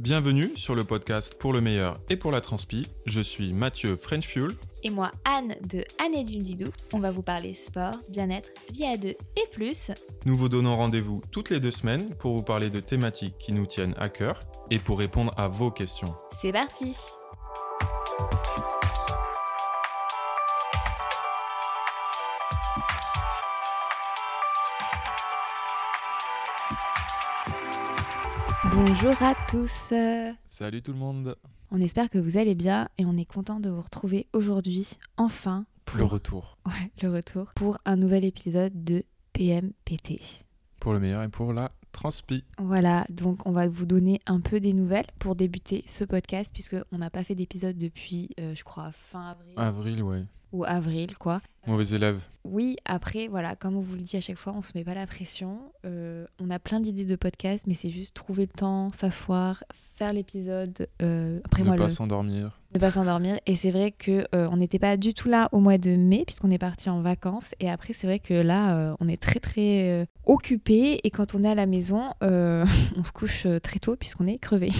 Bienvenue sur le podcast pour le meilleur et pour la transpi. Je suis Mathieu French Fuel. Et moi, Anne de Anne et Didou. On va vous parler sport, bien-être, vie à deux et plus. Nous vous donnons rendez-vous toutes les deux semaines pour vous parler de thématiques qui nous tiennent à cœur et pour répondre à vos questions. C'est parti Bonjour à tous Salut tout le monde On espère que vous allez bien et on est content de vous retrouver aujourd'hui, enfin. Pour... Le retour. Ouais, le retour. Pour un nouvel épisode de PMPT. Pour le meilleur et pour la transpi. Voilà, donc on va vous donner un peu des nouvelles pour débuter ce podcast, puisqu'on n'a pas fait d'épisode depuis, euh, je crois, fin avril. Avril, ouais. Ou avril, quoi. Mauvais élève. Oui, après, voilà, comme on vous le dit à chaque fois, on se met pas la pression. Euh, on a plein d'idées de podcast, mais c'est juste trouver le temps, s'asseoir, faire l'épisode. Euh, après, ne moi, pas le... s'endormir. Ne pas s'endormir. Et c'est vrai que euh, on n'était pas du tout là au mois de mai, puisqu'on est parti en vacances. Et après, c'est vrai que là, euh, on est très, très occupé. Et quand on est à la maison, on se couche très tôt, puisqu'on est crevé.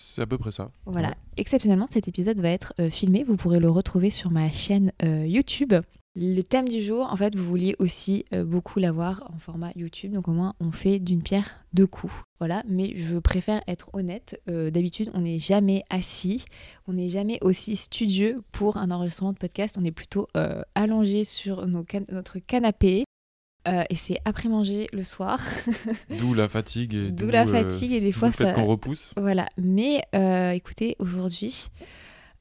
C'est à peu près ça. Voilà. Exceptionnellement, cet épisode va être euh, filmé. Vous pourrez le retrouver sur ma chaîne euh, YouTube. Le thème du jour, en fait, vous vouliez aussi euh, beaucoup l'avoir en format YouTube. Donc au moins, on fait d'une pierre deux coups. Voilà. Mais je préfère être honnête. D'habitude, on n'est jamais assis. On n'est jamais aussi studieux pour un enregistrement de podcast. On est plutôt allongé sur nos notre canapé euh, et c'est après manger le soir. d'où la fatigue. Et d'où la fatigue et des fois ça. qu'on repousse. Voilà. Mais euh, écoutez, aujourd'hui,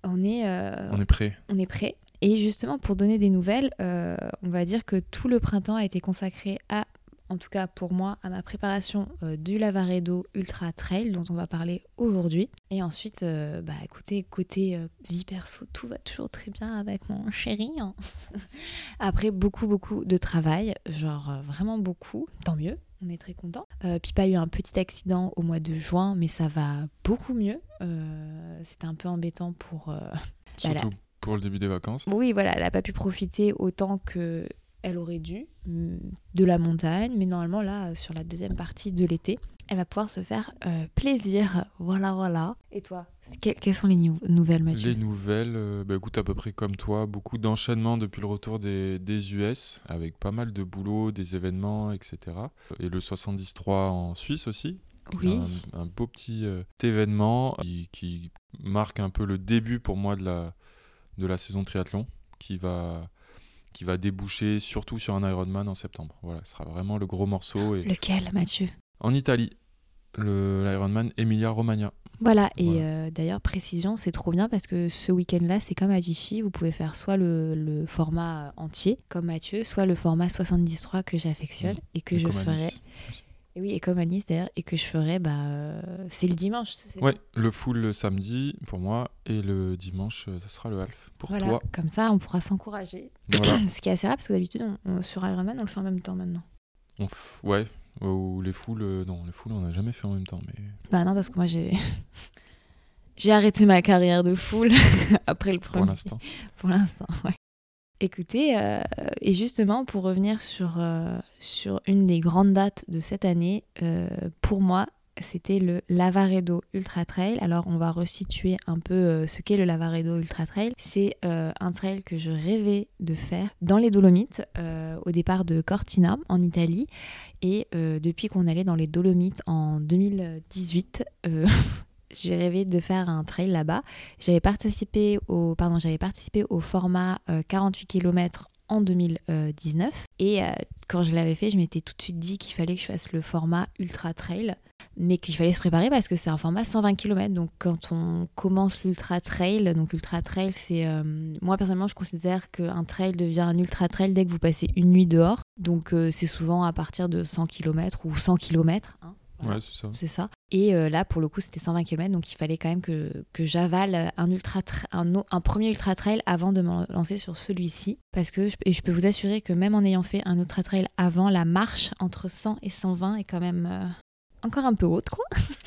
on est. Euh, on est prêt. On est prêt. Et justement, pour donner des nouvelles, on va dire que tout le printemps a été consacré à en tout cas pour moi, à ma préparation euh, du Lavaredo Ultra Trail dont on va parler aujourd'hui. Et ensuite, euh, bah écoutez, côté euh, vie perso, tout va toujours très bien avec mon chéri. Hein. Après beaucoup, beaucoup de travail, genre vraiment beaucoup, tant mieux. On est très content. Pipa a eu un petit accident au mois de juin, mais ça va beaucoup mieux. C'était un peu embêtant pour. Bah, Surtout pour le début des vacances. Oui, voilà, elle n'a pas pu profiter autant que elle aurait dû, mm, de la montagne, mais normalement là, sur la deuxième partie de l'été, elle va pouvoir se faire euh, plaisir. Voilà, voilà. Et toi, quelles sont les nouvelles, Mathieu? Les nouvelles, euh, bah, écoute, à peu près comme toi, beaucoup d'enchaînements depuis le retour des, des, US, avec pas mal de boulot, des événements, etc. Et le 73 en Suisse aussi. Oui. Un, beau petit euh, événement qui, qui, marque un peu le début pour moi de la, de la saison triathlon, qui va qui va déboucher surtout sur un Ironman en septembre. Voilà, ce sera vraiment le gros morceau. Et... Lequel, Mathieu? En Italie, l'Ironman Emilia-Romagna. Voilà, et euh, d'ailleurs, précision, c'est trop bien parce que ce week-end-là, c'est comme à Vichy, vous pouvez faire soit le, format entier, comme Mathieu, soit le format 73 que j'affectionne mmh. et que je ferai. Et oui, et comme d'ailleurs, et que je ferai, bah, euh, c'est le dimanche. Ouais, le full le samedi pour moi, et le dimanche, euh, ça sera le half pour voilà, toi. Comme ça, on pourra s'encourager. Ce qui est assez rare parce que d'habitude, on, sur Ironman, on le fait en même temps maintenant. On Ouais, ou les foules, euh, non, les foules, on n'a jamais fait en même temps. Mais... Bah non, parce que moi, j'ai. j'ai arrêté ma carrière de foule après le premier. Pour l'instant. Pour l'instant, ouais. Écoutez, euh, et justement pour revenir sur, euh, sur une des grandes dates de cette année, euh, pour moi, c'était le Lavaredo Ultra Trail. Alors on va resituer un peu ce qu'est le Lavaredo Ultra Trail. C'est un trail que je rêvais de faire dans les Dolomites, au départ de Cortina en Italie. Et depuis qu'on allait dans les Dolomites en 2018, j'ai rêvé de faire un trail là-bas. J'avais participé au, pardon, j'avais participé au format 48 euh, km en 2019. Et euh, quand je l'avais fait, je m'étais tout de suite dit qu'il fallait que je fasse le format ultra trail, mais qu'il fallait se préparer parce que c'est un format 120 km. Donc quand on commence l'ultra trail, donc ultra trail, c'est euh, moi personnellement, je considère qu'un trail devient un ultra trail dès que vous passez une nuit dehors. Donc c'est souvent à partir de 100 km ou 100 km. Ouais, c'est ça. C'est ça. Et euh, là, pour le coup, c'était 120 km, donc il fallait quand même que, que j'avale un, ultra un, un, premier ultra trail avant de me lancer sur celui-ci. Parce que je, et je peux vous assurer que même en ayant fait un ultra trail avant, la marche entre 100 et 120 est quand même euh, encore un peu haute, quoi.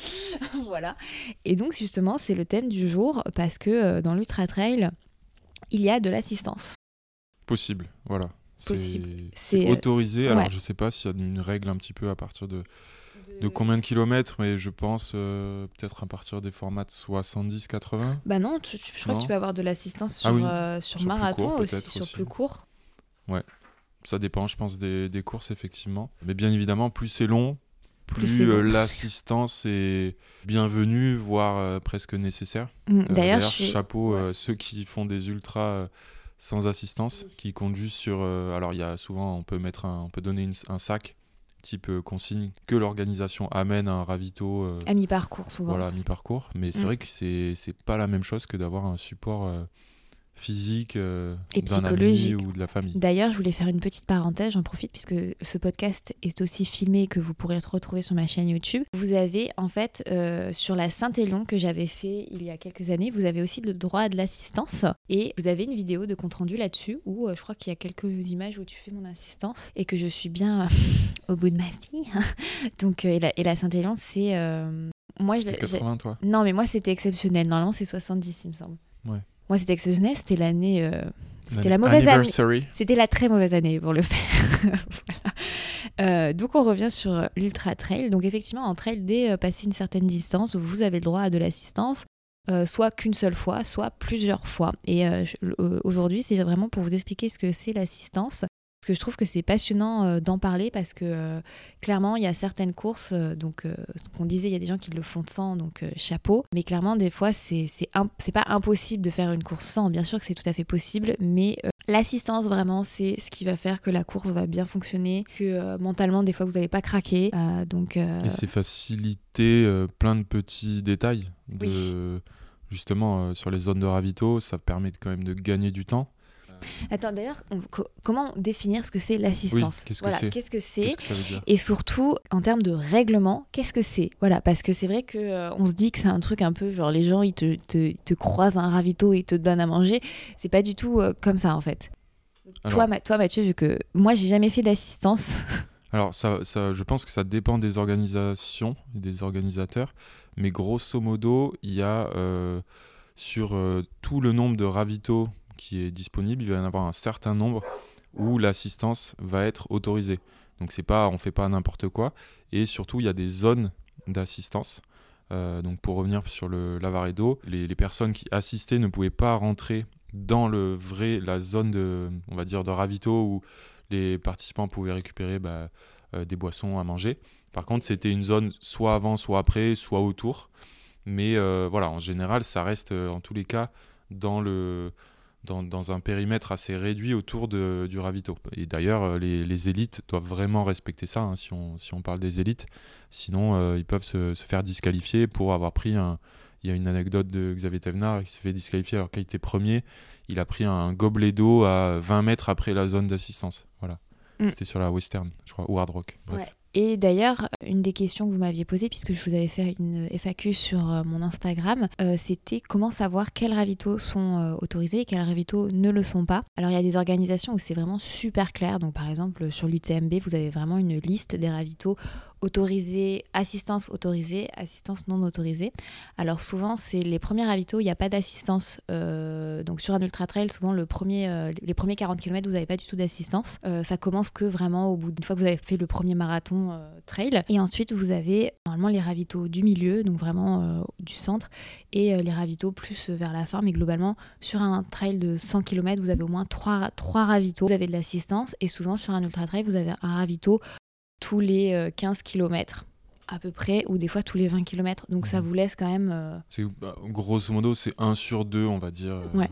voilà. Et donc, justement, c'est le thème du jour parce que euh, dans l'ultra trail, il y a de l'assistance. Possible, voilà. Possible. C'est autorisé. Alors, je sais pas s'il y a une règle un petit peu à partir de de combien de kilomètres Mais je pense euh, peut-être à partir des formats de 70-80. Bah non, tu- tu- je crois Non. que tu peux avoir de l'assistance sur, Ah oui. euh, sur, Sur marathon court, aussi, sur aussi. plus court. Ça dépend, je pense, des, des courses, effectivement. Mais bien évidemment, plus c'est long, plus, Plus c'est bon. euh, l'assistance est bienvenue, voire euh, presque nécessaire. Mm, Euh, D'ailleurs, suis- chapeau ouais. euh, ceux qui font des ultras euh, sans assistance, qui comptent juste sur. euh, alors, il y a souvent, on peut mettre un, on peut donner une- un sac type euh, consigne que l'organisation amène à un ravito. euh, à mi-parcours souvent. voilà, mi-parcours. Mais c'est Mm. vrai que c'est c'est pas la même chose que d'avoir un support euh, physique euh, Et ami psychologique. ou de la famille. D'ailleurs, je voulais faire une petite parenthèse, j'en profite puisque ce podcast est aussi filmé que vous pourrez retrouver sur ma chaîne YouTube. Vous avez en fait euh, sur la Saint-Élion que j'avais fait il y a quelques années, vous avez aussi le droit à de l'assistance et vous avez une vidéo de compte rendu là-dessus où euh, je crois qu'il y a quelques images où tu fais mon assistance et que je suis bien au bout de ma vie. Donc et la, et la Saint-Élion c'est moi je C'est l'ai- 80, toi? non, mais moi, c'était exceptionnel. Normalement, c'est 70, il me semble. Ouais. Moi, c'était exceptionnel. C'était l'année. euh, C'était la mauvaise année. C'était la très mauvaise année pour le faire. Voilà. Euh, donc, on revient sur l'ultra trail. Donc, effectivement, en trail, dès euh, passer une certaine distance, vous avez le droit à de l'assistance. euh, soit qu'une seule fois, soit plusieurs fois. Et euh, euh, aujourd'hui, c'est vraiment pour vous expliquer ce que c'est l'assistance. Parce que je trouve que c'est passionnant euh, d'en parler parce que euh, clairement, il y a certaines courses, euh, donc ce qu'on disait, il y a des gens qui le font sans, donc chapeau. Mais clairement, des fois, c'est c'est im- c'est pas impossible de faire une course sans. Bien sûr que c'est tout à fait possible, mais l'assistance, vraiment, c'est ce qui va faire que la course va bien fonctionner, que mentalement, des fois, vous n'allez pas craquer. Donc, Et c'est faciliter plein de petits détails. De, Justement, sur les zones de ravito, ça permet quand même de gagner du temps. Attends, d'ailleurs, co- comment définir ce que c'est l'assistance Oui, qu'est-ce que Voilà, c'est que que Et surtout, en termes de règlement, qu'est-ce que c'est Voilà, parce que c'est vrai que euh, on se dit que c'est un truc un peu genre les gens ils te, te, ils te croisent un ravito et ils te donnent à manger. C'est pas du tout euh, comme ça en fait. Alors- Toi, Ma- toi, Mathieu, vu que moi j'ai jamais fait d'assistance. Alors, ça, ça, je pense que ça dépend des organisations et des organisateurs. Mais grosso modo, il y a euh, sur euh, tout le nombre de ravitaux qui est disponible, il va y en avoir un certain nombre où l'assistance va être autorisée. Donc, c'est pas, on fait pas n'importe quoi. Et surtout, il y a des zones d'assistance. Euh, donc, pour revenir sur le Lavaredo, les, les personnes qui assistaient ne pouvaient pas rentrer dans le vrai, la zone de, on va dire, de ravito où les participants pouvaient récupérer bah, euh, des boissons à manger. Par contre, c'était une zone soit avant, soit après, soit autour. Mais euh, voilà, en général, ça reste en tous les cas dans, le, dans, dans un périmètre assez réduit autour de, du ravito. Et d'ailleurs, euh, les, les élites doivent vraiment respecter ça, hein, si, on, si on parle des élites. Sinon, euh, ils peuvent se, se faire disqualifier pour avoir pris un... Il y a une anecdote de Xavier Thévenard qui s'est fait disqualifier alors qu'il était premier. Il a pris un gobelet d'eau à 20 mètres après la zone d'assistance. Voilà. Mm. C'était sur la Western, je crois, ou Hard Rock. Bref. Ouais. Et d'ailleurs, une des questions que vous m'aviez posées, puisque je vous avais fait une FAQ sur euh, mon Instagram, euh, c'était comment savoir quels ravitaux sont euh, autorisés et quels ravitaux ne le sont pas. Alors il y a des organisations où c'est vraiment super clair. Donc par exemple sur l'UTMB, vous avez vraiment une liste des ravitaux autorisés, assistance autorisée, assistance non autorisée. Alors souvent c'est les premiers ravitaux, il n'y a pas d'assistance. euh, donc sur un ultra trail, souvent euh, les premiers 40 km, vous n'avez pas du tout d'assistance. Euh, ça commence que vraiment au bout d'une fois que vous avez fait le premier marathon trail. Et ensuite vous avez normalement les ravitaux du milieu, donc vraiment du centre, et les ravitaux plus vers la fin. Mais globalement, sur un trail de 100 km, vous avez au moins 3, trois ravitaux. Vous avez de l'assistance et souvent sur un ultra trail, vous avez un ravito tous les euh, 15 km à peu près, ou des fois tous les 20 km. Donc ça Mhm. vous laisse quand même... euh, C'est, bah, grosso modo, c'est 1 sur 2, on va dire. euh, Ouais.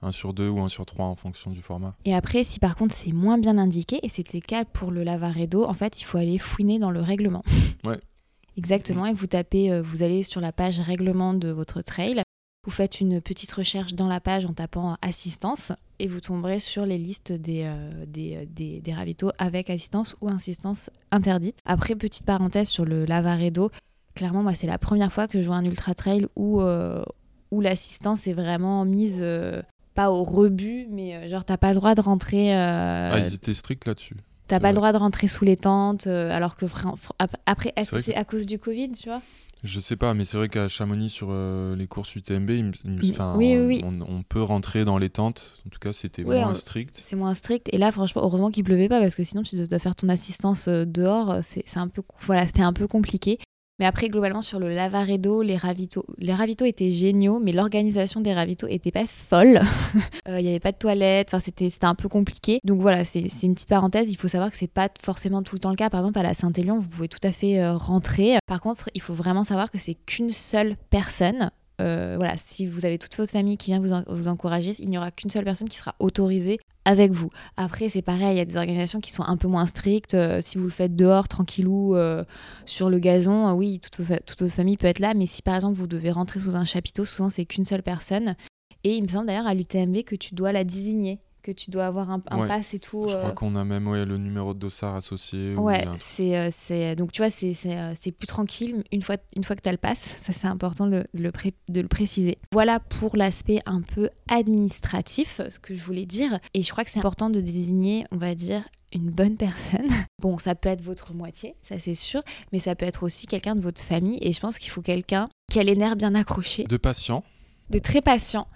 1 sur 2 ou 1 sur 3 en fonction du format. Et après, si par contre c'est moins bien indiqué, et c'était le cas pour le Lavaredo, en fait, il faut aller fouiner dans le règlement. Ouais. Exactement, et vous tapez, euh, vous allez sur la page règlement de votre trail, vous faites une petite recherche dans la page en tapant assistance, et vous tomberez sur les listes des, euh, des, euh, des, des ravitaux avec assistance ou assistance interdite. Après, petite parenthèse sur le Lavaredo, clairement, moi, c'est la première fois que je vois un ultra trail où, euh, où l'assistance est vraiment mise. euh, pas au rebut, mais genre t'as pas le droit de rentrer, ah, ils étaient stricts là-dessus. t'as pas le droit de rentrer sous les tentes, alors que fr- après est-ce que c'est à cause du Covid, tu vois? Je sais pas, mais c'est vrai qu'à Chamonix, sur euh, les courses UTMB, il me- il me- enfin, oui, oui, oui. On, on peut rentrer dans les tentes. En tout cas, c'était moins on- strict. C'est moins strict. Et là, franchement, heureusement qu'il pleuvait pas parce que sinon, tu dois faire ton assistance euh, dehors. euh, C'est c'est un peu, voilà, c'était un peu compliqué. Mais après, globalement, sur le Lavaredo, les ravitaux, les ravitaux étaient géniaux, mais l'organisation des ravitaux était pas folle. Euh, Il y avait pas de toilettes. Enfin, c'était un peu compliqué. Donc voilà, c'est c'est une petite parenthèse. Il faut savoir que c'est pas forcément tout le temps le cas. Par exemple, à la Saint-Élion, vous pouvez tout à fait euh, rentrer. Par contre, il faut vraiment savoir que c'est qu'une seule personne. Euh, voilà, si vous avez toute votre famille qui vient vous, vous encourager, il n'y aura qu'une seule personne qui sera autorisée avec vous. Après, c'est pareil, il y a des organisations qui sont un peu moins strictes. Euh, si vous le faites dehors, tranquillou, euh, sur le gazon, oui, toute, toute votre famille peut être là. Mais si par exemple vous devez rentrer sous un chapiteau, souvent c'est qu'une seule personne. Et il me semble d'ailleurs à l'UTMB que tu dois la désigner, que tu dois avoir un, un Ouais. pass et tout. Je euh, crois qu'on a même ouais, le numéro de dossard associé. ou Ouais, un- c'est, euh, c'est donc tu vois, c'est, c'est, euh, c'est plus tranquille une fois, une fois que tu as le pass. Ça, c'est important de le, de le pré- de le préciser. Voilà pour l'aspect un peu administratif, ce que je voulais dire. Et je crois que c'est important de désigner, on va dire, une bonne personne. Bon, ça peut être votre moitié, ça c'est sûr, mais ça peut être aussi quelqu'un de votre famille. Et je pense qu'il faut quelqu'un qui a les nerfs bien accrochés, De patients. de très patient.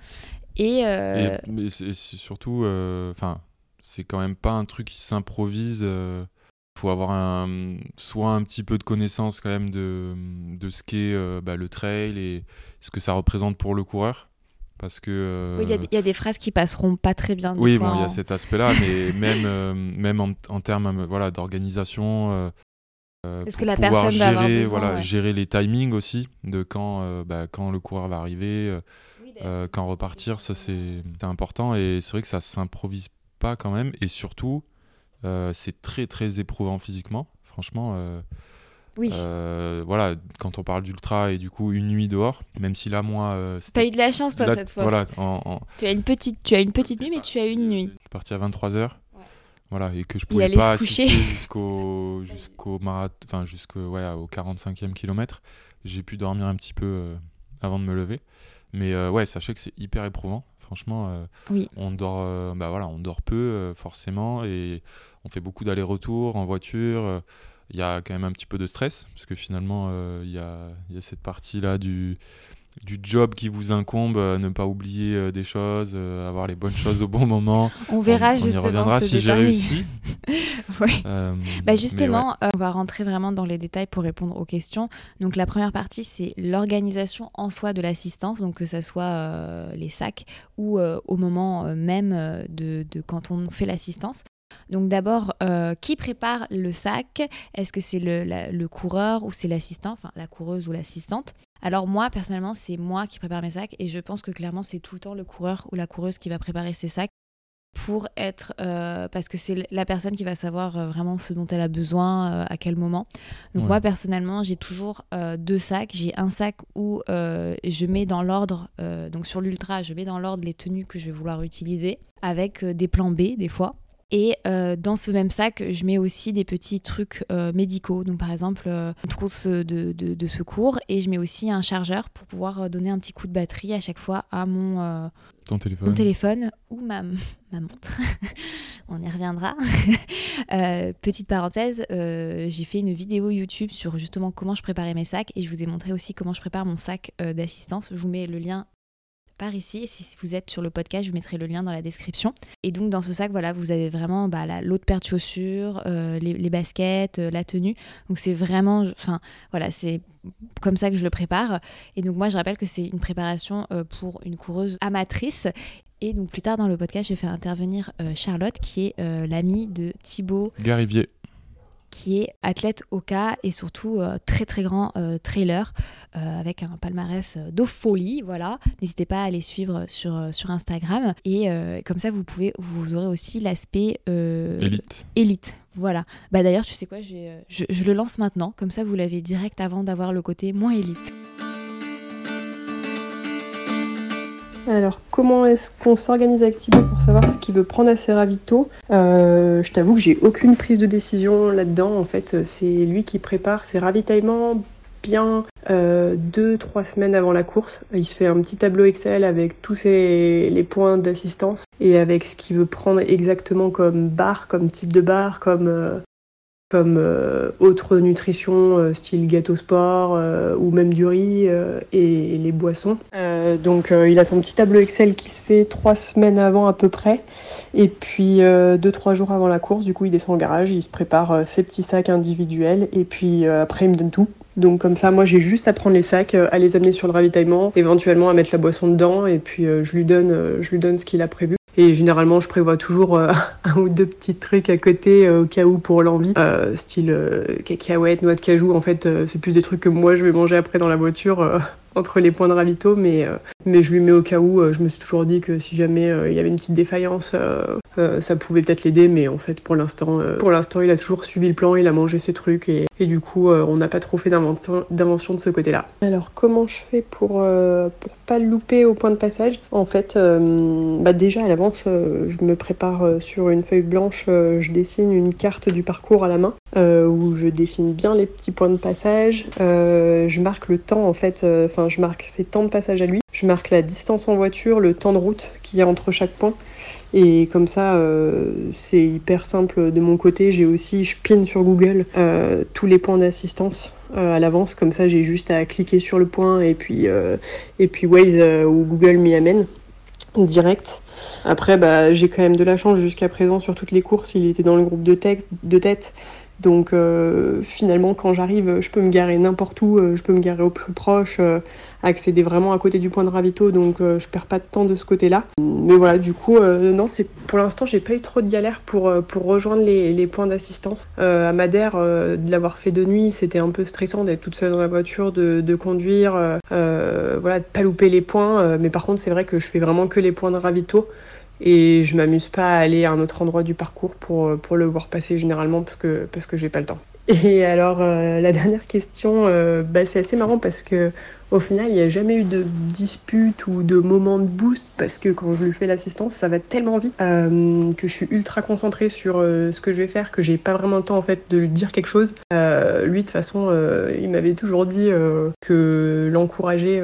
Et, euh, Et, c'est surtout, euh, enfin, c'est quand même pas un truc qui s'improvise. Il faut avoir un, soit un petit peu de connaissance quand même de, de ce qu'est euh, bah, le trail et ce que ça représente pour le coureur. Parce que. euh, oui, il y a des- il y, a des phrases qui passeront pas très bien. oui, bon, il y a en- cet aspect-là, mais même, euh, même en, en termes euh, voilà, d'organisation. euh, euh, Parce pour que la pouvoir personne va avoir gérer, besoin, voilà, ouais. gérer les timings aussi de quand, euh, bah, quand le coureur va arriver, euh, euh, quand repartir, ça c'est important et c'est vrai que ça s'improvise pas quand même et surtout euh, c'est très très éprouvant physiquement. Franchement, euh, Oui. voilà, quand on parle d'ultra et du coup une nuit dehors, même si là moi, T'as eu de la chance toi là, cette fois. voilà, en, en- Tu as une petite, tu as une petite nuit, mais tu as une nuit. je suis parti à 23h. Voilà, et que je pouvais pas assister jusqu'au jusqu'au marathon, enfin jusqu'au ouais, au 45e kilomètre. J'ai pu dormir un petit peu euh, avant de me lever. Mais euh, ouais, sachez que c'est hyper éprouvant. Franchement, euh, Oui. on dort, euh, bah voilà, on dort peu forcément et on fait beaucoup d'allers-retours en voiture. Il y a quand même un petit peu de stress parce que finalement, il y, a, il y a cette partie là du du job qui vous incombe, euh, ne pas oublier euh, des choses, euh, avoir les bonnes choses au bon moment. On verra on, on y justement reviendra ce si j'ai réussi. Bah justement, on va rentrer vraiment dans les détails pour répondre aux questions. Donc la première partie, c'est l'organisation en soi de l'assistance, donc que ça soit les sacs ou au moment même de, de quand on fait l'assistance. Donc d'abord, euh, qui prépare le sac? Est-ce que c'est le, le coureur ou c'est l'assistant, enfin la coureuse ou l'assistante? Alors moi, personnellement, c'est moi qui prépare mes sacs et je pense que clairement, c'est tout le temps le coureur ou la coureuse qui va préparer ses sacs pour être euh, parce que c'est la personne qui va savoir euh, vraiment ce dont elle a besoin euh, à quel moment. Donc Ouais. moi personnellement, j'ai toujours deux sacs. J'ai un sac où je mets dans l'ordre, donc sur l'ultra, je mets dans l'ordre les tenues que je vais vouloir utiliser avec des plans B des fois. Et euh, dans ce même sac, je mets aussi des petits trucs euh, médicaux. Donc par exemple, euh, une trousse de, de- de secours. Et je mets aussi un chargeur pour pouvoir donner un petit coup de batterie à chaque fois à mon, Ton téléphone. mon téléphone ou ma, ma montre. On y reviendra. Petite parenthèse, j'ai fait une vidéo YouTube sur justement comment je préparais mes sacs et je vous ai montré aussi comment je prépare mon sac d'assistance. Je vous mets le lien par ici. Si vous êtes sur le podcast, je vous mettrai le lien dans la description. Et donc dans ce sac, voilà, vous avez vraiment bah, la- l'autre paire de chaussures, euh, les, baskets, euh, la tenue. Donc c'est vraiment, enfin voilà, c'est comme ça que je le prépare. Et donc moi, je rappelle que c'est une préparation euh, pour une coureuse amatrice. Et donc plus tard dans le podcast, je vais faire intervenir Charlotte, qui est l'amie de Thibaut, Garivier. Qui est athlète Oka et surtout euh, très très grand euh, trailer euh, avec un palmarès de folie. Voilà, n'hésitez pas à les suivre sur, sur Instagram. Et comme ça, vous pouvez, vous aurez aussi l'aspect Élite. élite. Voilà. Bah d'ailleurs, tu sais quoi, je, je le lance maintenant. Comme ça, vous l'avez direct avant d'avoir le côté moins élite. Alors, comment est-ce qu'on s'organise Thibaut pour savoir ce qu'il veut prendre à ses ravitaux Euh, Je t'avoue que j'ai aucune prise de décision là-dedans. En fait, c'est lui qui prépare ses ravitaillements bien euh, deux, trois semaines avant la course. Il se fait un petit tableau Excel avec tous ses, les points d'assistance et avec ce qu'il veut prendre exactement comme barre, comme type de barre, comme, euh, comme autre nutrition style gâteau sport ou même du riz et, les boissons. donc il a son petit tableau Excel qui se fait trois semaines avant à peu près. Et puis deux, trois jours avant la course, du coup il descend au garage, il se prépare ses petits sacs individuels et puis après il me donne tout. Donc comme ça, moi j'ai juste à prendre les sacs, à les amener sur le ravitaillement, éventuellement à mettre la boisson dedans et puis je lui donne, je lui donne ce qu'il a prévu. Et généralement, je prévois toujours euh, un ou deux petits trucs à côté euh, au cas où pour l'envie, euh, style cacahuètes, noix de cajou. En fait, c'est plus des trucs que moi je vais manger après dans la voiture entre les points de ravito, mais, mais je lui mets au cas où. je me suis toujours dit que si jamais il y avait une petite défaillance, ça pouvait peut-être l'aider, mais en fait, pour l'instant, pour l'instant, il a toujours suivi le plan, il a mangé ses trucs et, et du coup, on n'a pas trop fait d'invention de ce côté-là. Alors, comment je fais pour, pour pas louper au point de passage? En fait, bah déjà à la euh, je me prépare euh, sur une feuille blanche, euh, je dessine une carte du parcours à la main, où je dessine bien les petits points de passage. je marque le temps en fait, je marque ses temps de passage à lui. Je marque la distance en voiture, le temps de route qu'il y a entre chaque point. Et comme ça, c'est hyper simple de mon côté. J'ai aussi, je pine sur Google tous les points d'assistance à l'avance. Comme ça, j'ai juste à cliquer sur le point et puis, et puis Waze ou Google m'y amène direct. Après, bah, j'ai quand même de la chance jusqu'à présent sur toutes les courses. Il était dans le groupe. De tête. Donc euh, finalement, quand j'arrive, je peux me garer n'importe où, euh, je peux me garer au plus proche, euh, accéder vraiment à côté du point de ravito, donc je perds pas de temps de ce côté-là. Mais voilà, du coup, non, c'est pour l'instant, j'ai pas eu trop de galères pour, rejoindre les, points d'assistance. à Madère, de l'avoir fait de nuit, c'était un peu stressant d'être toute seule dans la voiture, de, de conduire, voilà, de pas louper les points. mais par contre, c'est vrai que je fais vraiment que les points de ravito et je m'amuse pas à aller à un autre endroit du parcours pour, pour le voir passer généralement parce que, parce que j'ai pas le temps. Et alors, euh, la dernière question, euh, bah, c'est assez marrant parce que au final, il n'y a jamais eu de dispute ou de moment de boost parce que quand je lui fais l'assistance, ça va tellement vite euh, que je suis ultra concentrée sur euh, ce que je vais faire que j'ai pas vraiment le temps en fait de lui dire quelque chose. Euh, lui, de toute façon, il m'avait toujours dit que l'encourager,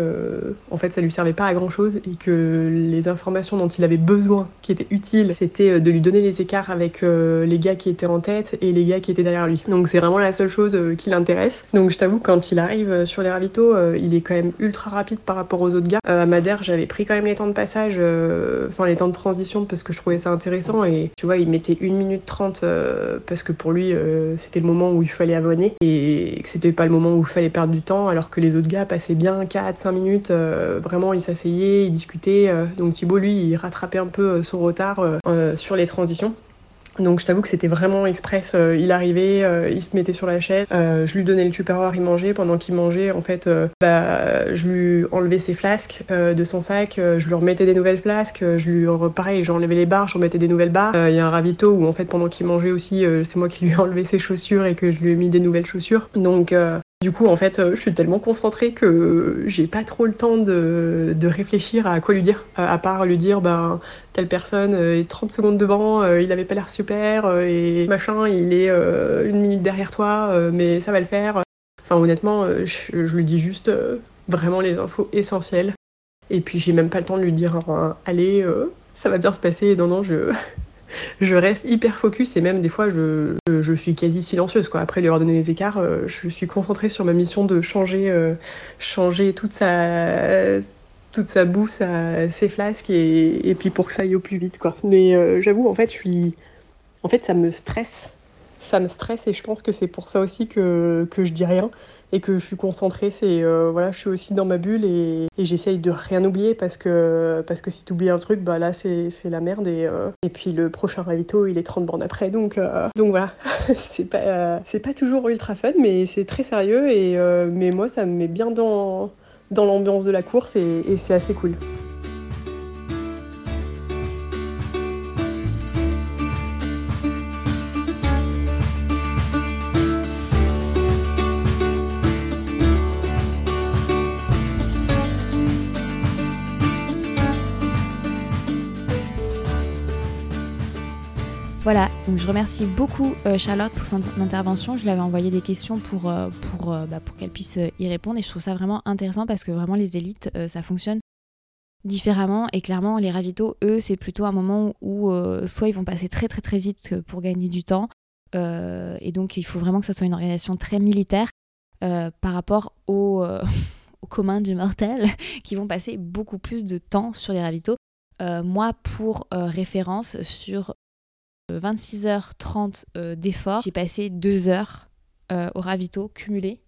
en fait, ça lui servait pas à grand chose et que les informations dont il avait besoin, qui étaient utiles, c'était de lui donner les écarts avec les gars qui étaient en tête et les gars qui étaient derrière lui. Donc c'est vraiment la seule chose qui l'intéresse. Donc je t'avoue, quand il arrive sur les ravitaux, il est quand même ultra rapide par rapport aux autres gars. Euh, à Madère, j'avais pris quand même les temps de passage, euh, enfin les temps de transition parce que je trouvais ça intéressant et tu vois, il mettait 1 minute 30 euh, parce que pour lui, c'était le moment où il fallait abonner et que c'était pas le moment où il fallait perdre du temps alors que les autres gars passaient bien 4-5 minutes, vraiment ils s'asseyaient, ils discutaient. donc Thibaut, lui, il rattrapait un peu son retard sur les transitions. Donc je t'avoue que c'était vraiment express. Euh, il arrivait, euh, il se mettait sur la chaise, euh, je lui donnais le tupperware, il mangeait. Pendant qu'il mangeait, en fait, bah, je lui enlevais ses flasques de son sac, je lui remettais des nouvelles flasques, je lui pareil, j'enlevais les barres, je remettais des nouvelles barres. Il y a un ravito où en fait pendant qu'il mangeait aussi, c'est moi qui lui ai enlevé ses chaussures et que je lui ai mis des nouvelles chaussures. Donc du coup, en fait, je suis tellement concentrée que j'ai pas trop le temps de, réfléchir à quoi lui dire, à part lui dire, ben, telle personne est 30 secondes devant, euh, il avait pas l'air super, euh, et machin, il est euh, une minute derrière toi, mais ça va le faire. Enfin, honnêtement, je, lui dis juste vraiment les infos essentielles. Et puis, j'ai même pas le temps de lui dire, allez, ça va bien se passer. Non, non, je, je reste hyper focus et même des fois je, je, suis quasi silencieuse quoi. Après lui avoir donné les écarts, euh, je suis concentrée sur ma mission de changer, euh, changer toute sa toute sa boue, ses flasques et, et, puis pour que ça aille au plus vite quoi. Mais euh, j'avoue en fait je suis en fait ça me stresse, ça me stresse et je pense que c'est pour ça aussi que, que je dis rien et que je suis concentrée. C'est euh, voilà, je suis aussi dans ma bulle et, j'essaye de rien oublier parce que parce que si tu oublies un truc, bah là c'est la merde et, euh, et puis le prochain ravito il est 30 bornes après donc euh, donc voilà, c'est pas c'est pas toujours ultra fun mais c'est très sérieux et mais moi ça me met bien dans dans l'ambiance de la course et c'est assez cool. Voilà, donc je remercie beaucoup euh, Charlotte pour son intervention. Je lui avais envoyé des questions pour, euh, pour, euh, bah, pour qu'elle puisse y répondre et je trouve ça vraiment intéressant parce que vraiment les élites, ça fonctionne différemment et clairement les ravitaux, eux, c'est plutôt un moment où, soit ils vont passer très très très vite pour gagner du temps, et donc, il faut vraiment que ce soit une organisation très militaire par rapport aux, aux communs du mortel qui vont passer beaucoup plus de temps sur les ravitaux. moi, pour référence, sur 26h30 d'efforts, j'ai passé 2 heures au ravito cumulé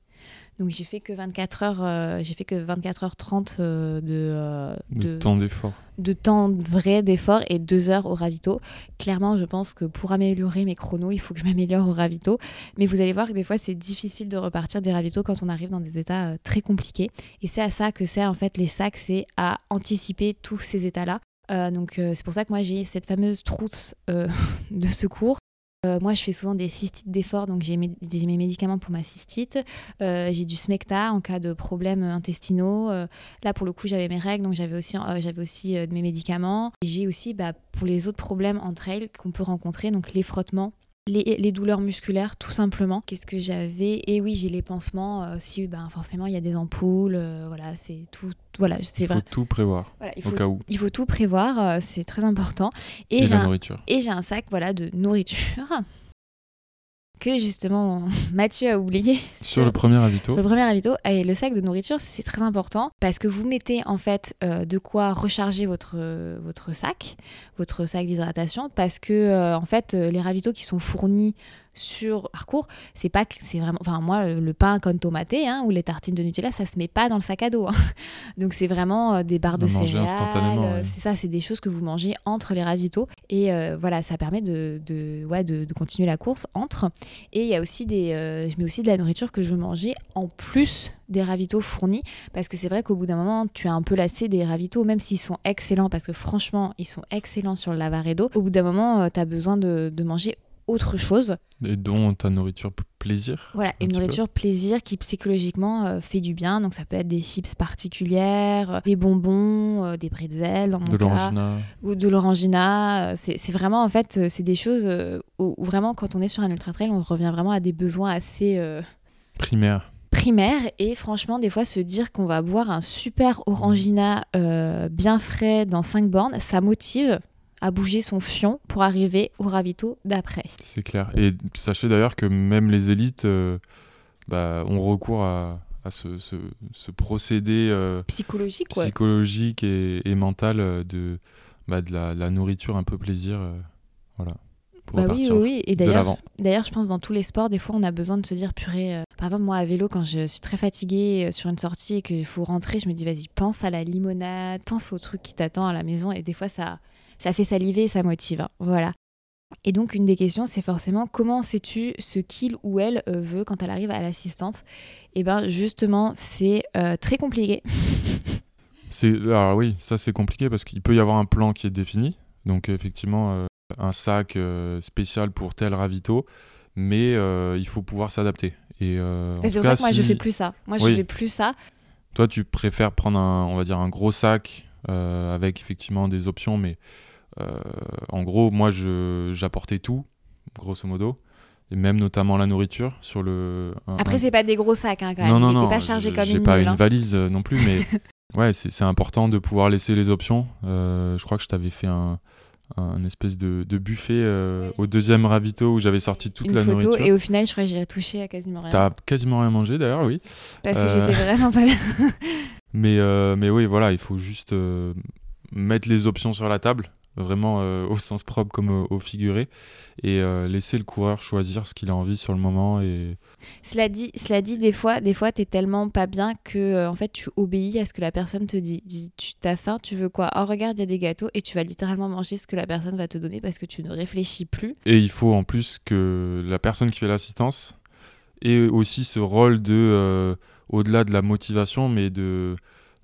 donc j'ai fait que 24 heures, euh, j'ai fait que 24 heures 30 euh, euh, de, temps d'effort. De temps vrai d'effort et 2 heures au ravito. Clairement, je pense que pour améliorer mes chronos, il faut que je m'améliore au ravito. Mais vous allez voir que des fois, c'est difficile de repartir des ravitaux quand on arrive dans des états très compliqués. Et c'est à ça que c'est en fait les sacs, c'est à anticiper tous ces états-là. Donc c'est pour ça que moi j'ai cette fameuse trousse de secours euh, moi, je fais souvent des cystites d'effort, donc j'ai mes, médicaments pour ma cystite. Euh, j'ai du smecta en cas de problèmes intestinaux. Euh, là, pour le coup, j'avais mes règles, donc j'avais aussi, j'avais aussi mes médicaments. J'ai aussi, bah, pour les autres problèmes entre elles qu'on peut rencontrer, donc les frottements, les, douleurs musculaires, tout simplement. Qu'est-ce que j'avais? Et oui, j'ai les pansements. Euh, si ben, forcément il y a des ampoules, euh, voilà, c'est tout. Voilà, c'est il faut tout prévoir au cas où. Il faut tout prévoir, euh, c'est très important. Et, la nourriture. Et j'ai un sac, voilà, de nourriture que justement Mathieu a oublié. Sur, le premier ravito. Le premier ravito. Et le sac de nourriture, c'est très important parce que vous mettez en fait euh, de quoi recharger votre, votre sac, votre sac d'hydratation, parce que euh, en fait, euh, les ravitaux qui sont fournis sur parcours, c'est pas que c'est vraiment. Enfin, moi, le pain con tomaté hein, ou les tartines de Nutella, ça se met pas dans le sac à dos. Hein. Donc, c'est vraiment euh, des barres de céréales. Euh, c'est ça, c'est des choses que vous mangez entre les ravitaux. Et euh, voilà, ça permet de, de, ouais, de, continuer la course entre. Et il y a aussi des. je mets aussi de la nourriture que je mangeais en plus des ravitaux fournis parce que c'est vrai qu'au bout d'un moment tu es un peu lassé des ravitaux même s'ils sont excellents parce que franchement ils sont excellents sur le lavaredo au bout d'un moment tu as besoin de, de manger autre chose. Et dont ta nourriture plaisir. Voilà, une nourriture plaisir qui psychologiquement euh, fait du bien. Donc ça peut être des chips particulières, euh, des bonbons, euh, des bretzels, de l'orangina. Ou de l'orangina. C'est vraiment en fait, c'est des choses où, vraiment quand on est sur un ultra trail, on revient vraiment à des besoins assez primaires primaire et franchement des fois se dire qu'on va boire un super orangina bien frais dans 5 bornes ça motive à bouger son fion pour arriver au ravito d'après. C'est clair. Et sachez d'ailleurs que même les élites euh, bah, ont recours à, ce, procédé euh, psychologique, psychologique et, mental euh, de, bah, de la, nourriture un peu plaisir. voilà. Bah oui, oui, oui, Et d'ailleurs, d'ailleurs, je pense dans tous les sports, des fois, on a besoin de se dire, purée. par exemple, moi, à vélo, quand je suis très fatiguée sur une sortie et qu'il faut rentrer, je me dis, vas-y, pense à la limonade, pense au truc qui t'attend à la maison. Et des fois, ça, ça fait saliver et ça motive. Hein. Voilà. Et donc une des questions, c'est forcément comment sais-tu ce qu'il ou elle euh, veut quand elle arrive à l'assistance? Et eh bien justement, c'est euh, très compliqué. c'est alors oui, ça c'est compliqué parce qu'il peut y avoir un plan qui est défini. Donc effectivement, euh, un sac spécial pour tel ravito, mais il faut pouvoir s'adapter. Et c'est pour ça que moi je fais plus ça. Moi je fais plus ça. Toi tu préfères prendre un, on va dire un gros sac avec effectivement des options, mais en gros, moi, j'apportais tout, grosso modo et même notamment la nourriture sur le. Après, c'est pas des gros sacs hein, quand même. Non, non, pas chargé comme une. Pas une hein. valise euh, non plus, mais ouais, c'est important de pouvoir laisser les options. Euh, je crois que je t'avais fait un, un espèce de, de buffet au deuxième ravito où j'avais sorti toute la photo, nourriture. Et au final, je crois que j'ai touché à quasiment rien. T'as quasiment rien mangé d'ailleurs, oui. Parce que j'étais vraiment pas bien. mais, mais oui, voilà, il faut juste mettre les options sur la table vraiment euh, au sens propre comme au, figuré, et euh, laisser le coureur choisir ce qu'il a envie sur le moment. Et... Cela dit, cela dit des fois, des fois, t'es tellement pas bien que euh, en fait, tu obéis à ce que la personne te dit. tu t'as faim, tu veux quoi? Oh regarde, il y a des gâteaux, et tu vas littéralement manger ce que la personne va te donner parce que tu ne réfléchis plus. Et il faut en plus que la personne qui fait l'assistance ait aussi ce rôle de, au-delà de la motivation, mais de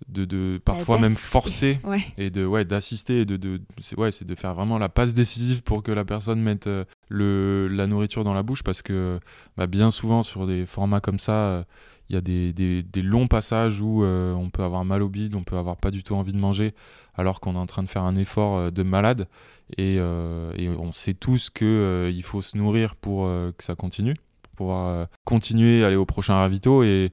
de, parfois même forcer et de ouais d'assister et de, de c'est ouais c'est de faire vraiment la passe décisive pour que la personne mette euh, le la nourriture dans la bouche parce que bah, bien souvent sur des formats comme ça euh, il y a des, des, des, longs passages où euh, on peut avoir mal au bide, on peut avoir pas du tout envie de manger alors qu'on est en train de faire un effort de malade et, et on sait tous que il faut se nourrir pour que ça continue pour pouvoir continuer aller au prochain ravito et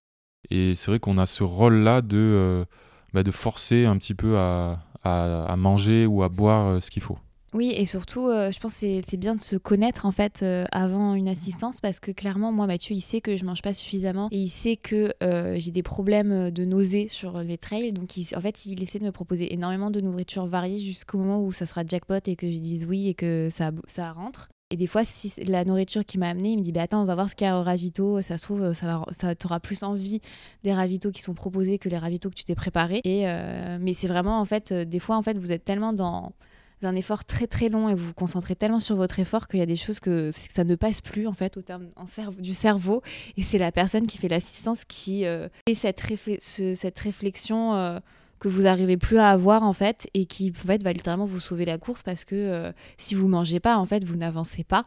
et c'est vrai qu'on a ce rôle-là de, euh, bah, de forcer un petit peu à, à, manger ou à boire euh, ce qu'il faut. Oui, et surtout, euh, je pense que c'est bien de se connaître en fait avant une assistance parce que clairement, moi, Mathieu, il sait que je mange pas suffisamment et il sait que j'ai des problèmes de nausées sur les trails. Donc, en fait, il essaie de me proposer énormément de nourriture variée jusqu'au moment où ça sera jackpot et que je dise oui et que ça, ça rentre. Et des fois, si la nourriture qui m'a amené, il me dit bah, Attends, on va voir ce qu'il y a au ravito. Ça se trouve, ça, ça t'aura plus envie des ravitaux qui sont proposés que les ravitaux que tu t'es préparés. Et, mais c'est vraiment, en fait, des fois, en fait, vous êtes tellement dans d'un effort très très long et vous vous concentrez tellement sur votre effort qu'il y a des choses que ça ne passe plus en fait au terme du cerveau et c'est la personne qui fait l'assistance qui euh, fait cette, réflexion euh, que vous n'arrivez plus à avoir en fait et qui en fait, va littéralement vous sauver la course parce que euh, si vous mangez pas en fait vous n'avancez pas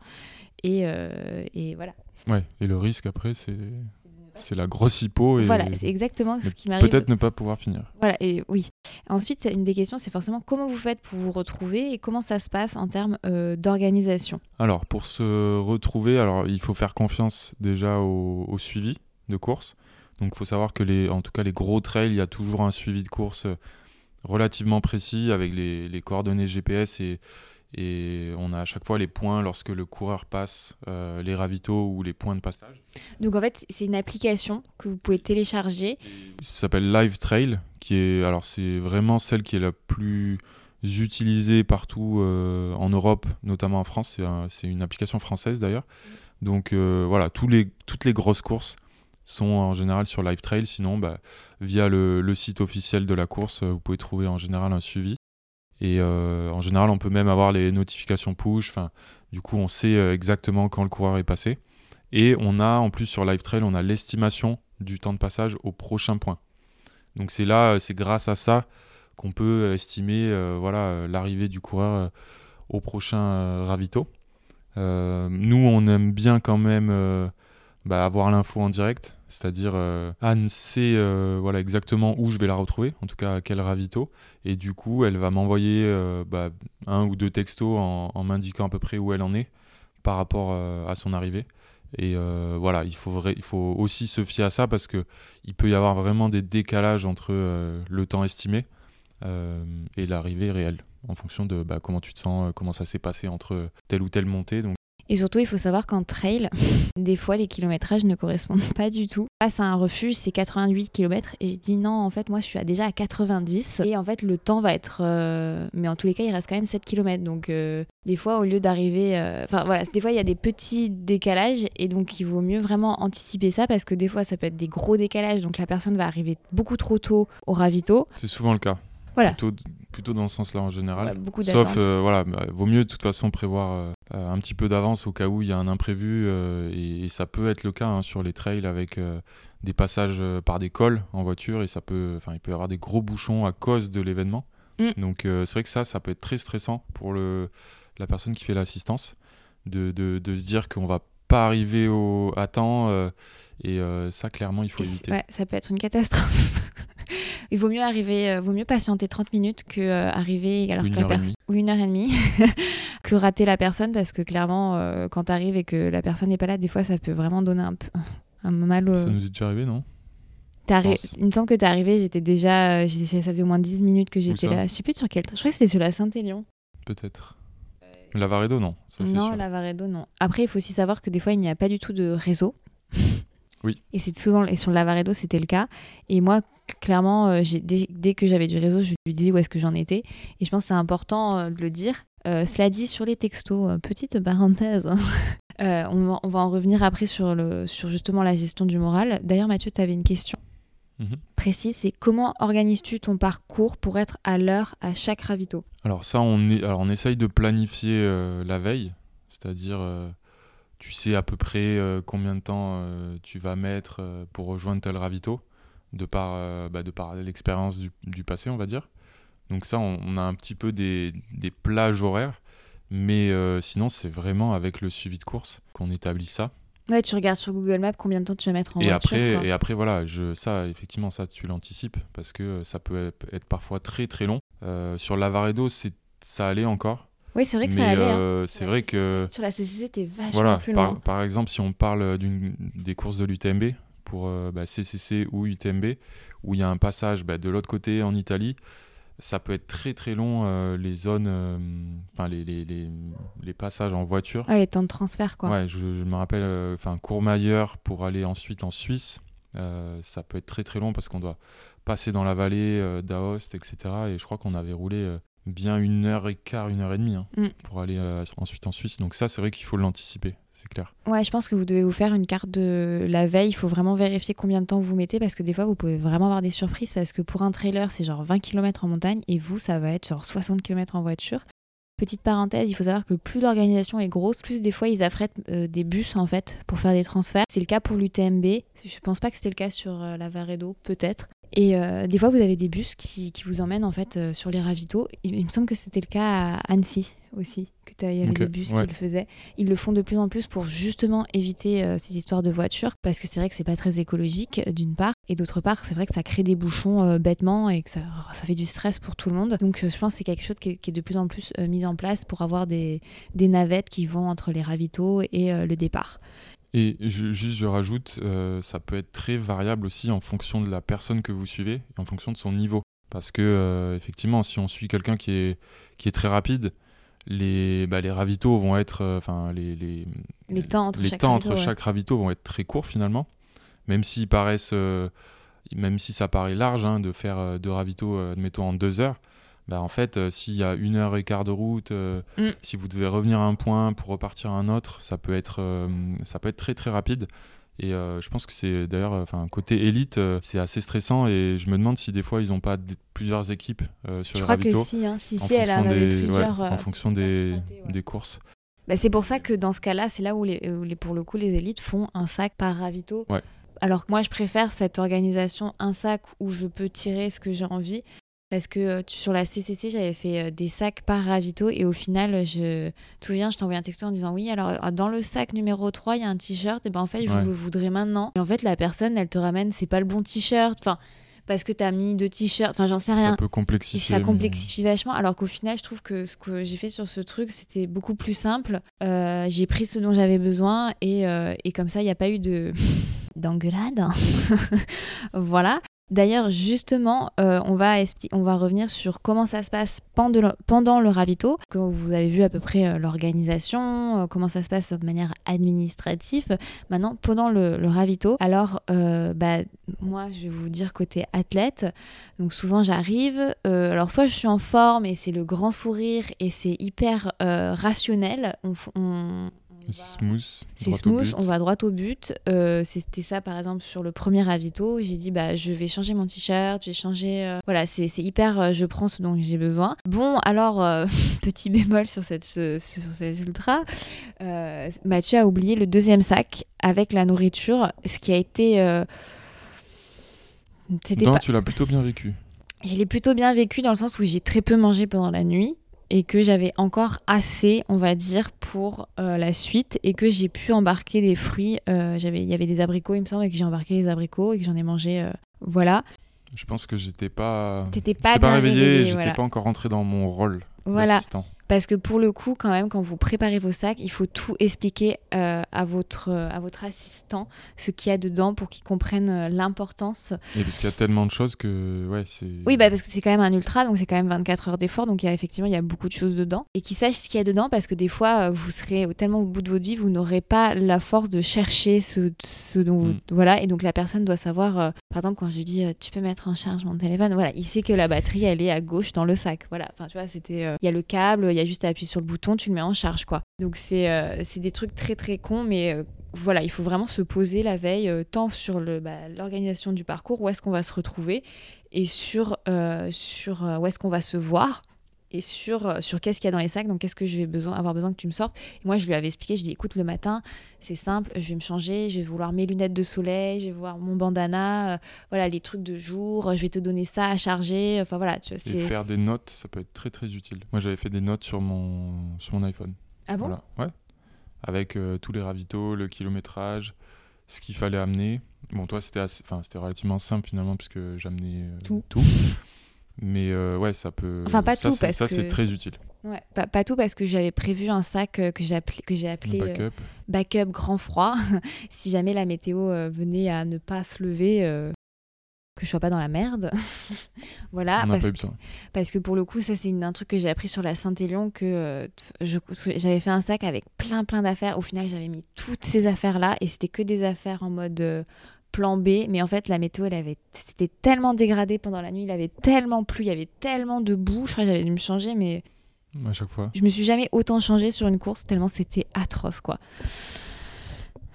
et, et voilà. Ouais, et le risque après c'est c'est la grosse hypo. Et voilà, c'est exactement ce qui m'arrive. Peut-être ne pas pouvoir finir. Voilà, et oui. Ensuite, une des questions, c'est forcément comment vous faites pour vous retrouver et comment ça se passe en termes euh, d'organisation? Alors, pour se retrouver, alors il faut faire confiance déjà au, suivi de course. Donc, il faut savoir que, les, en tout cas, les gros trails, il y a toujours un suivi de course euh, relativement précis avec les, les coordonnées GPS et, et on a à chaque fois les points lorsque le coureur passe euh, les ravitaux ou les points de passage. Donc en fait, c'est une application que vous pouvez télécharger. Ça s'appelle Live Trail, qui est alors c'est vraiment celle qui est la plus utilisée partout euh, en Europe, notamment en France. C'est une application française d'ailleurs. Donc euh, voilà, tous les, toutes les grosses courses sont en général sur Live Trail. Sinon, bah, via le, site officiel de la course, vous pouvez trouver en général un suivi. Et euh, en général, on peut même avoir les notifications push. Enfin, du coup, on sait euh, exactement quand le coureur est passé. Et on a, en plus, sur LiveTrail, on a l'estimation du temps de passage au prochain point. Donc c'est là, euh, c'est grâce à ça qu'on peut estimer voilà l'arrivée du coureur au prochain ravito. nous, on aime bien quand même bah, avoir l'info en direct, c'est-à-dire euh, Anne sait euh, voilà, exactement où je vais la retrouver, en tout cas à quel ravito, et du coup elle va m'envoyer euh, bah, un ou deux textos en, m'indiquant à peu près où elle en est par rapport à son arrivée. Et voilà, il faut, il faut aussi se fier à ça parce que il peut y avoir vraiment des décalages entre le temps estimé et l'arrivée réelle en fonction de bah, comment tu te sens, comment ça s'est passé entre telle ou telle montée. Et surtout, il faut savoir qu'en trail, des fois, les kilométrages ne correspondent pas du tout. Passe à un refuge, c'est 88 km. Et je dis non, en fait, moi, je suis déjà à 90. Et en fait, le temps va être. Euh, mais en tous les cas, il reste quand même 7 km. Donc, euh, des fois, au lieu d'arriver. Euh, enfin, voilà, des fois, il y a des petits décalages. Et donc, il vaut mieux vraiment anticiper ça parce que des fois, ça peut être des gros décalages. Donc, la personne va arriver beaucoup trop tôt au ravito. C'est souvent le cas. Voilà. Plutôt, dans ce sens-là en général. Sauf, voilà, bah, vaut mieux de toute façon prévoir euh, un petit peu d'avance au cas où il y a un imprévu euh, et, ça peut être le cas hein, sur les trails avec euh, des passages par des cols en voiture et ça peut enfin il peut y avoir des gros bouchons à cause de l'événement. Mm. donc c'est vrai que ça ça peut être très stressant pour le la personne qui fait l'assistance de, de, de, se dire qu'on va pas arriver au, à temps et ça clairement il faut éviter. ouais, ça peut être une catastrophe. Il vaut mieux arriver vaut mieux patienter 30 minutes que arriver alors une que la ou une heure et demie que rater la personne parce que clairement, euh, quand tu arrives et que la personne n'est pas là, des fois, ça peut vraiment donner un, peu, un mal. Ça nous est déjà arrivé, non? Il me semble que tu es arrivé, j'étais déjà. Euh, ça faisait au moins 10 minutes que j'étais là. Je sais plus sur quel. Je crois que c'était sur la Saint-Élion. Peut-être. Lavaredo, non. Ça, non, Lavaredo, non. Après, il faut aussi savoir que des fois, il n'y a pas du tout de réseau. Oui. Et c'est souvent et sur Lavaredo, c'était le cas. Et moi, clairement, euh, dès, dès, que j'avais du réseau, je lui disais où est-ce que j'en étais. Et je pense que c'est important de le dire. Euh, cela dit, sur les textos, euh, petite parenthèse, euh, on, va, on, va, en revenir après sur, le, sur justement la gestion du moral. D'ailleurs, Mathieu, tu avais une question mhm. précise, c'est comment organises-tu ton parcours pour être à l'heure à chaque ravito? Alors ça, on, est, alors on essaye de planifier la veille, c'est-à-dire tu sais à peu près combien de temps tu vas mettre pour rejoindre tel ravito, de par, bah, de par l'expérience du, du, passé, on va dire. Donc ça, on, a un petit peu des, plages horaires, mais euh, sinon, c'est vraiment avec le suivi de course qu'on établit ça. Ouais, tu regardes sur Google Maps combien de temps tu vas mettre en et voiture. Après, et après, voilà, je, ça, effectivement, ça, tu l'anticipes parce que ça peut être, parfois très très long. Euh, sur Lavaredo, ça allait encore. Oui, c'est vrai que ça allait. Hein. Euh, c'est vrai que. Sur la CCC, t'es vachement plus long. Par, exemple, si on parle des courses de l'UTMB pour bah, CCC ou UTMB, où il y a un passage bah, de l'autre côté en Italie, ça peut être très très long euh, les zones, euh, enfin les, les, les, les passages en voiture. Ah, les temps de transfert, quoi. Ouais, je, je me rappelle, euh, enfin Courmayeur pour aller ensuite en Suisse, euh, ça peut être très très long parce qu'on doit passer dans la vallée euh, d'Aoste, etc. Et je crois qu'on avait roulé euh, bien une heure et quart, une heure et demie hein, Mm. pour aller euh, ensuite en Suisse. Donc ça, c'est vrai qu'il faut l'anticiper, c'est clair. Ouais, je pense que vous devez vous faire une carte de la veille. Il faut vraiment vérifier combien de temps vous mettez parce que des fois, vous pouvez vraiment avoir des surprises parce que pour un trailer, c'est genre 20 km en montagne et vous, ça va être genre 60 km en voiture. Petite parenthèse, il faut savoir que plus l'organisation est grosse, plus des fois ils affrètent euh, des bus en fait pour faire des transferts. C'est le cas pour l'UTMB. Je pense pas que c'était le cas sur euh, la Varedo, peut-être. Et euh, des fois vous avez des bus qui, qui vous emmènent en fait euh, sur les ravitaux. Il, il me semble que c'était le cas à Annecy aussi, que y avait des bus ouais. qui le faisaient. Ils le font de plus en plus pour justement éviter euh, ces histoires de voitures parce que c'est vrai que c'est pas très écologique d'une part et d'autre part c'est vrai que ça crée des bouchons bêtement et que ça, ça fait du stress pour tout le monde. Donc je pense que c'est quelque chose qui est, qui est de plus en plus mis en place pour avoir des, des navettes qui vont entre les ravitaux et le départ. Et je- juste, je rajoute, euh, ça peut être très variable aussi en fonction de la personne que vous suivez et en fonction de son niveau. Parce que, euh, effectivement, si on suit quelqu'un qui est, qui est très rapide, les, bah, les ravitaux vont être. euh, Enfin, les, les, Les temps entre les chaque temps ravito, entre ouais. chaque ravito vont être très courts finalement. Même s'ils paraissent. même si ça paraît large hein, de faire deux ravitaux, admettons, en deux heures. Bah, en fait, euh, s'il y a une heure et quart de route, euh, Mm. si vous devez revenir à un point pour repartir à un autre, ça peut être, euh, ça peut être très très rapide. Et je pense que c'est d'ailleurs, enfin côté élite, c'est assez stressant. Et je me demande si des fois ils n'ont pas plusieurs équipes sur Je les crois que si, hein, si, si elle en fonction avait des- plusieurs. en fonction des, stratés, ouais. des courses. Bah, c'est pour ça que dans ce cas-là, c'est là où, les, où les- pour le coup, les élites font un sac par ravito. Ouais. Alors que moi, je préfère cette organisation, un sac où je peux tirer ce que j'ai envie. Parce que euh, sur la CCC, j'avais fait euh, des sacs par ravito et au final, je te souviens, je t'ai envoyé un texto en disant oui, alors euh, dans le sac numéro 3, il y a un t-shirt, et ben en fait, je Ouais. le voudrais maintenant. Et en fait, la personne, elle te ramène, c'est pas le bon t-shirt, enfin, parce que t'as mis deux t-shirts, enfin, j'en sais rien. Ça peut Et complexifier. ça mais- complexifie vachement, alors qu'au final, je trouve que ce que j'ai fait sur ce truc, c'était beaucoup plus simple. Euh, j'ai pris ce dont j'avais besoin et, euh, et comme ça, il n'y a pas eu de d'engueulade. voilà. D'ailleurs, justement, euh, on, va revenir sur comment ça se passe pendant le, ravito. Que vous avez vu à peu près euh, l'organisation, euh, comment ça se passe de manière administrative. Maintenant, pendant le, ravito, alors, bah, moi, je vais vous dire côté athlète. Donc souvent j'arrive, alors soit je suis en forme et c'est le grand sourire et c'est hyper rationnel, C'est smooth. c'est smooth, on va droit au but. Euh, C'était ça par exemple sur le premier ravito. J'ai dit bah je vais changer mon t-shirt, je vais changer. euh, Voilà, c'est hyper. euh, je prends ce dont j'ai besoin. Bon alors petit bémol sur cette ce- sur cette ultra. Mathieu a oublié le deuxième sac avec la nourriture, ce qui a été. Non, pas- tu l'as plutôt bien vécu. je l'ai plutôt bien vécu dans le sens où j'ai très peu mangé pendant la nuit et que j'avais encore assez, on va dire, pour euh, la suite et que j'ai pu embarquer des fruits. Euh, j'avais, il y avait des abricots, il me semble, et que j'ai embarqué les abricots et que j'en ai mangé. euh, voilà. Je pense que j'étais pas. T'étais pas pas bien réveillé, réveillé, j'étais voilà. pas encore rentré dans mon rôle Voilà. d'assistant. Parce que pour le coup, quand même, quand vous préparez vos sacs, il faut tout expliquer euh, à, votre, euh, à votre assistant, ce qu'il y a dedans pour qu'il comprenne euh, l'importance Et parce qu'il y a tellement de choses que ouais. Oui, bah parce que c'est quand même un ultra, donc c'est quand même 24 heures d'effort, donc il y a effectivement il y a beaucoup de choses dedans. Et qu'ils sachent ce qu'il y a dedans, parce que des fois vous serez tellement au bout de votre vie, vous n'aurez pas la force de chercher ce, ce dont vous- Mm. voilà. Et donc la personne doit savoir, euh, par exemple quand je lui dis euh, tu peux mettre en charge mon téléphone, voilà, il sait que la batterie elle est à gauche dans le sac, voilà. Enfin tu vois, c'était, il y a le câble, y a juste à appuyer sur le bouton, tu le mets en charge quoi. Donc c'est, euh, des trucs très très cons, mais euh, voilà, il faut vraiment se poser la veille, euh, tant sur bah, l'organisation du parcours, où est-ce qu'on va se retrouver, et sur, sur où est-ce qu'on va se voir, et sur, euh, sur qu'est-ce qu'il y a dans les sacs, donc qu'est-ce que je vais besoin, avoir besoin que tu me sortes. Et moi, je lui avais expliqué, je dis, écoute, le matin, c'est simple, je vais me changer, je vais vouloir mes lunettes de soleil, je vais voir mon bandana, euh, voilà, les trucs de jour, je vais te donner ça à charger, enfin voilà, tu vois, Et faire des notes, ça peut être très très utile. Moi, j'avais fait des notes sur mon sur mon iPhone. Ah bon? Voilà, ouais. Avec euh, tous les ravitaux, le kilométrage, ce qu'il fallait amener. Bon, toi, c'était assez- enfin, c'était relativement simple finalement puisque j'amenais euh, Tout. Mais euh, ouais, ça peut. Enfin, pas ça, tout, parce Ça, c'est que- très utile. Ouais, pas, pas tout parce que j'avais prévu un sac euh, que j'ai appelé, que j'ai appelé euh, backup. backup grand froid. si jamais la météo euh, venait à ne pas se lever, que je sois pas dans la merde. voilà, On parce, pas eu besoin. parce que pour le coup, ça c'est un truc que j'ai appris sur la Saint-Élion que j'avais fait un sac avec plein plein d'affaires. Au final, j'avais mis toutes ces affaires là et c'était que des affaires en mode plan B. Mais en fait, la météo, elle avait, c'était tellement dégradé pendant la nuit, il avait tellement plu, il y avait tellement de boue. Je crois que j'avais dû me changer, mais À chaque fois. je me suis jamais autant changée sur une course tellement c'était atroce quoi.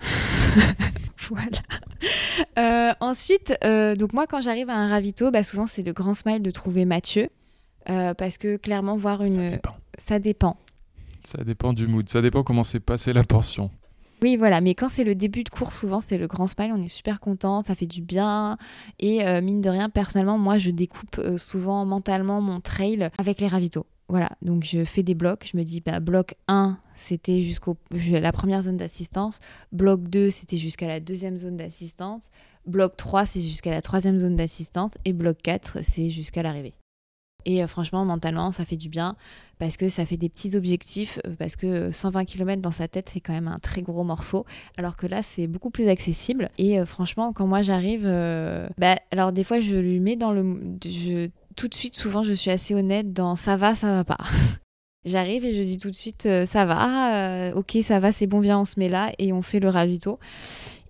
voilà. Euh, ensuite, euh, donc moi quand j'arrive à un ravito, bah souvent c'est le grand smile de trouver Mathieu. Euh, parce que clairement voir Ça une... dépend. Ça dépend. Ça dépend du mood. Ça dépend comment s'est passée la portion. Oui, voilà, mais quand c'est le début de course, souvent c'est le grand smile, on est super content, ça fait du bien. Et euh, mine de rien, personnellement, moi je découpe euh, souvent mentalement mon trail avec les ravitaux. Voilà, donc je fais des blocs, je me dis, bah, bloc 1, c'était jusqu'au la première zone d'assistance, bloc 2, c'était jusqu'à la deuxième zone d'assistance, bloc 3, c'est jusqu'à la troisième zone d'assistance, et bloc 4, c'est jusqu'à l'arrivée. Et euh, franchement, mentalement, ça fait du bien parce que ça fait des petits objectifs, euh, parce que euh, 120 km dans sa tête, c'est quand même un très gros morceau, alors que là, c'est beaucoup plus accessible. Et euh, franchement, quand moi j'arrive, euh, bah, alors des fois, je lui mets dans le... Je, tout de suite, souvent, je suis assez honnête dans ça va, ça va pas. J'arrive et je dis tout de suite euh, ça va, euh, ok ça va, c'est bon, viens on se met là et on fait le ravito.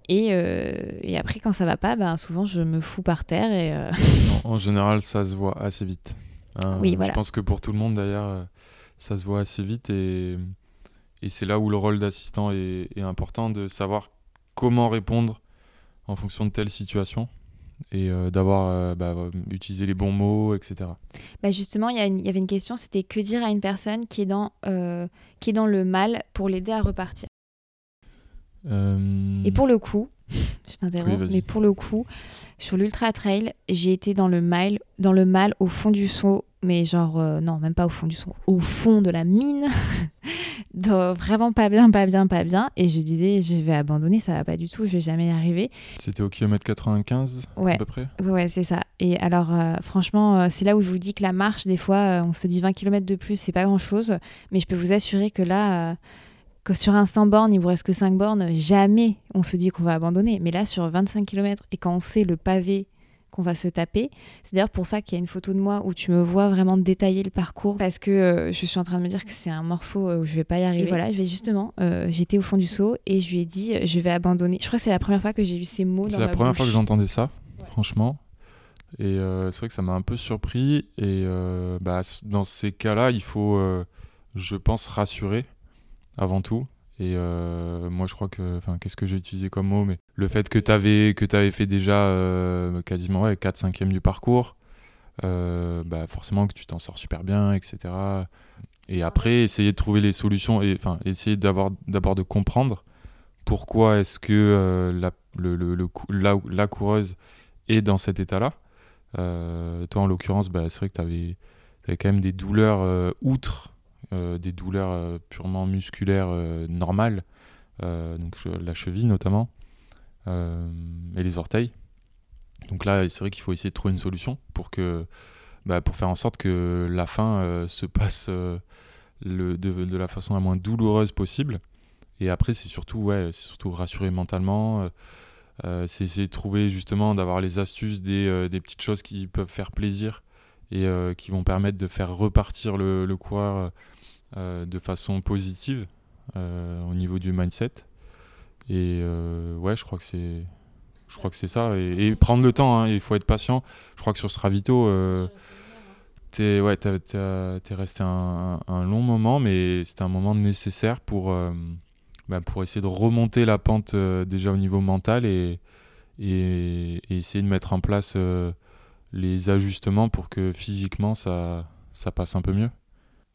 Et, euh, et après quand ça va pas, ben, souvent je me fous par terre et euh, en général, ça se voit assez vite. Hein, Oui, Je pense que pour tout le monde, d'ailleurs, euh, ça se voit assez vite. Et, et c'est là où le rôle d'assistant est, est important, de savoir comment répondre en fonction de telle situation. Et euh, d'avoir euh, bah, euh, utilisé les bons mots, etc. Bah justement, il y, avait une question, c'était que dire à une personne qui est dans, euh, qui est dans le mal pour l'aider à repartir? Et pour le coup, je t'interromps, Oui, mais pour le coup, sur l'ultra trail, j'ai été dans le mal, dans le mal au fond du seau, mais genre euh, non, même pas au fond du seau, au fond de la mine, De- vraiment pas bien, pas bien, pas bien. Et je disais, je vais abandonner, ça va pas du tout, je vais jamais y arriver. C'était au kilomètre 95 Ouais. à peu près? Ouais, c'est ça. Et alors, euh, franchement, euh, c'est là où je vous dis que la marche, des fois, on se dit 20 km de plus, c'est pas grand chose. Mais je peux vous assurer que là, que sur un 100 bornes, il vous reste que 5 bornes, jamais on se dit qu'on va abandonner. Mais là, sur 25 km, et quand on sait le pavé qu'on va se taper, c'est d'ailleurs pour ça qu'il y a une photo de moi où tu me vois vraiment détailler le parcours parce que euh, je suis en train de me dire que c'est un morceau euh, où je vais pas y arriver. Et voilà, je vais justement, euh, j'étais au fond du seau et je lui ai dit, je vais abandonner. Je crois que c'est la première fois que j'ai eu ces mots dans C'est la ma première bouche. fois que j'entendais ça, Ouais. franchement. Et euh, c'est vrai que ça m'a un peu surpris. Et euh, bah, dans ces cas-là, il faut, euh, je pense, rassurer avant tout. Et euh, moi, je crois que, enfin, qu'est-ce que j'ai utilisé comme mot Mais le fait que tu avais, que avais fait déjà euh, quasiment ouais, 4 5 du parcours, euh, bah, forcément que tu t'en sors super bien, etc. Et après, essayer de trouver les solutions, et enfin, essayer d'avoir d'abord de comprendre pourquoi est-ce que la, le, le- le cou- la, la coureuse est dans cet état-là. Toi, en l'occurrence, bah, c'est vrai que tu avais, quand même des douleurs outre, des douleurs euh, purement musculaires euh, normales, euh, donc la cheville notamment, euh, et les orteils. Donc là, c'est vrai qu'il faut essayer de trouver une solution pour, que, bah, pour faire en sorte que la fin euh, se passe euh, de, la façon la moins douloureuse possible. Et après, c'est surtout, ouais, c'est surtout rassurer mentalement. euh, euh, c'est essayer de trouver justement, d'avoir les astuces, des, euh, petites choses qui peuvent faire plaisir et euh, qui vont permettre de faire repartir le, le coureur euh, de façon positive euh, au niveau du mindset. Et euh, ouais, je crois que c'est, je crois que c'est ça. Et, prendre le temps, hein, il faut être patient. Je crois que sur ce ravito, euh, t'es ouais, t'as- t'es resté un, long moment, mais c'était un moment nécessaire pour, euh, bah, pour essayer de remonter la pente euh, déjà au niveau mental et, et, essayer de mettre en place euh, les ajustements pour que physiquement ça, ça passe un peu mieux.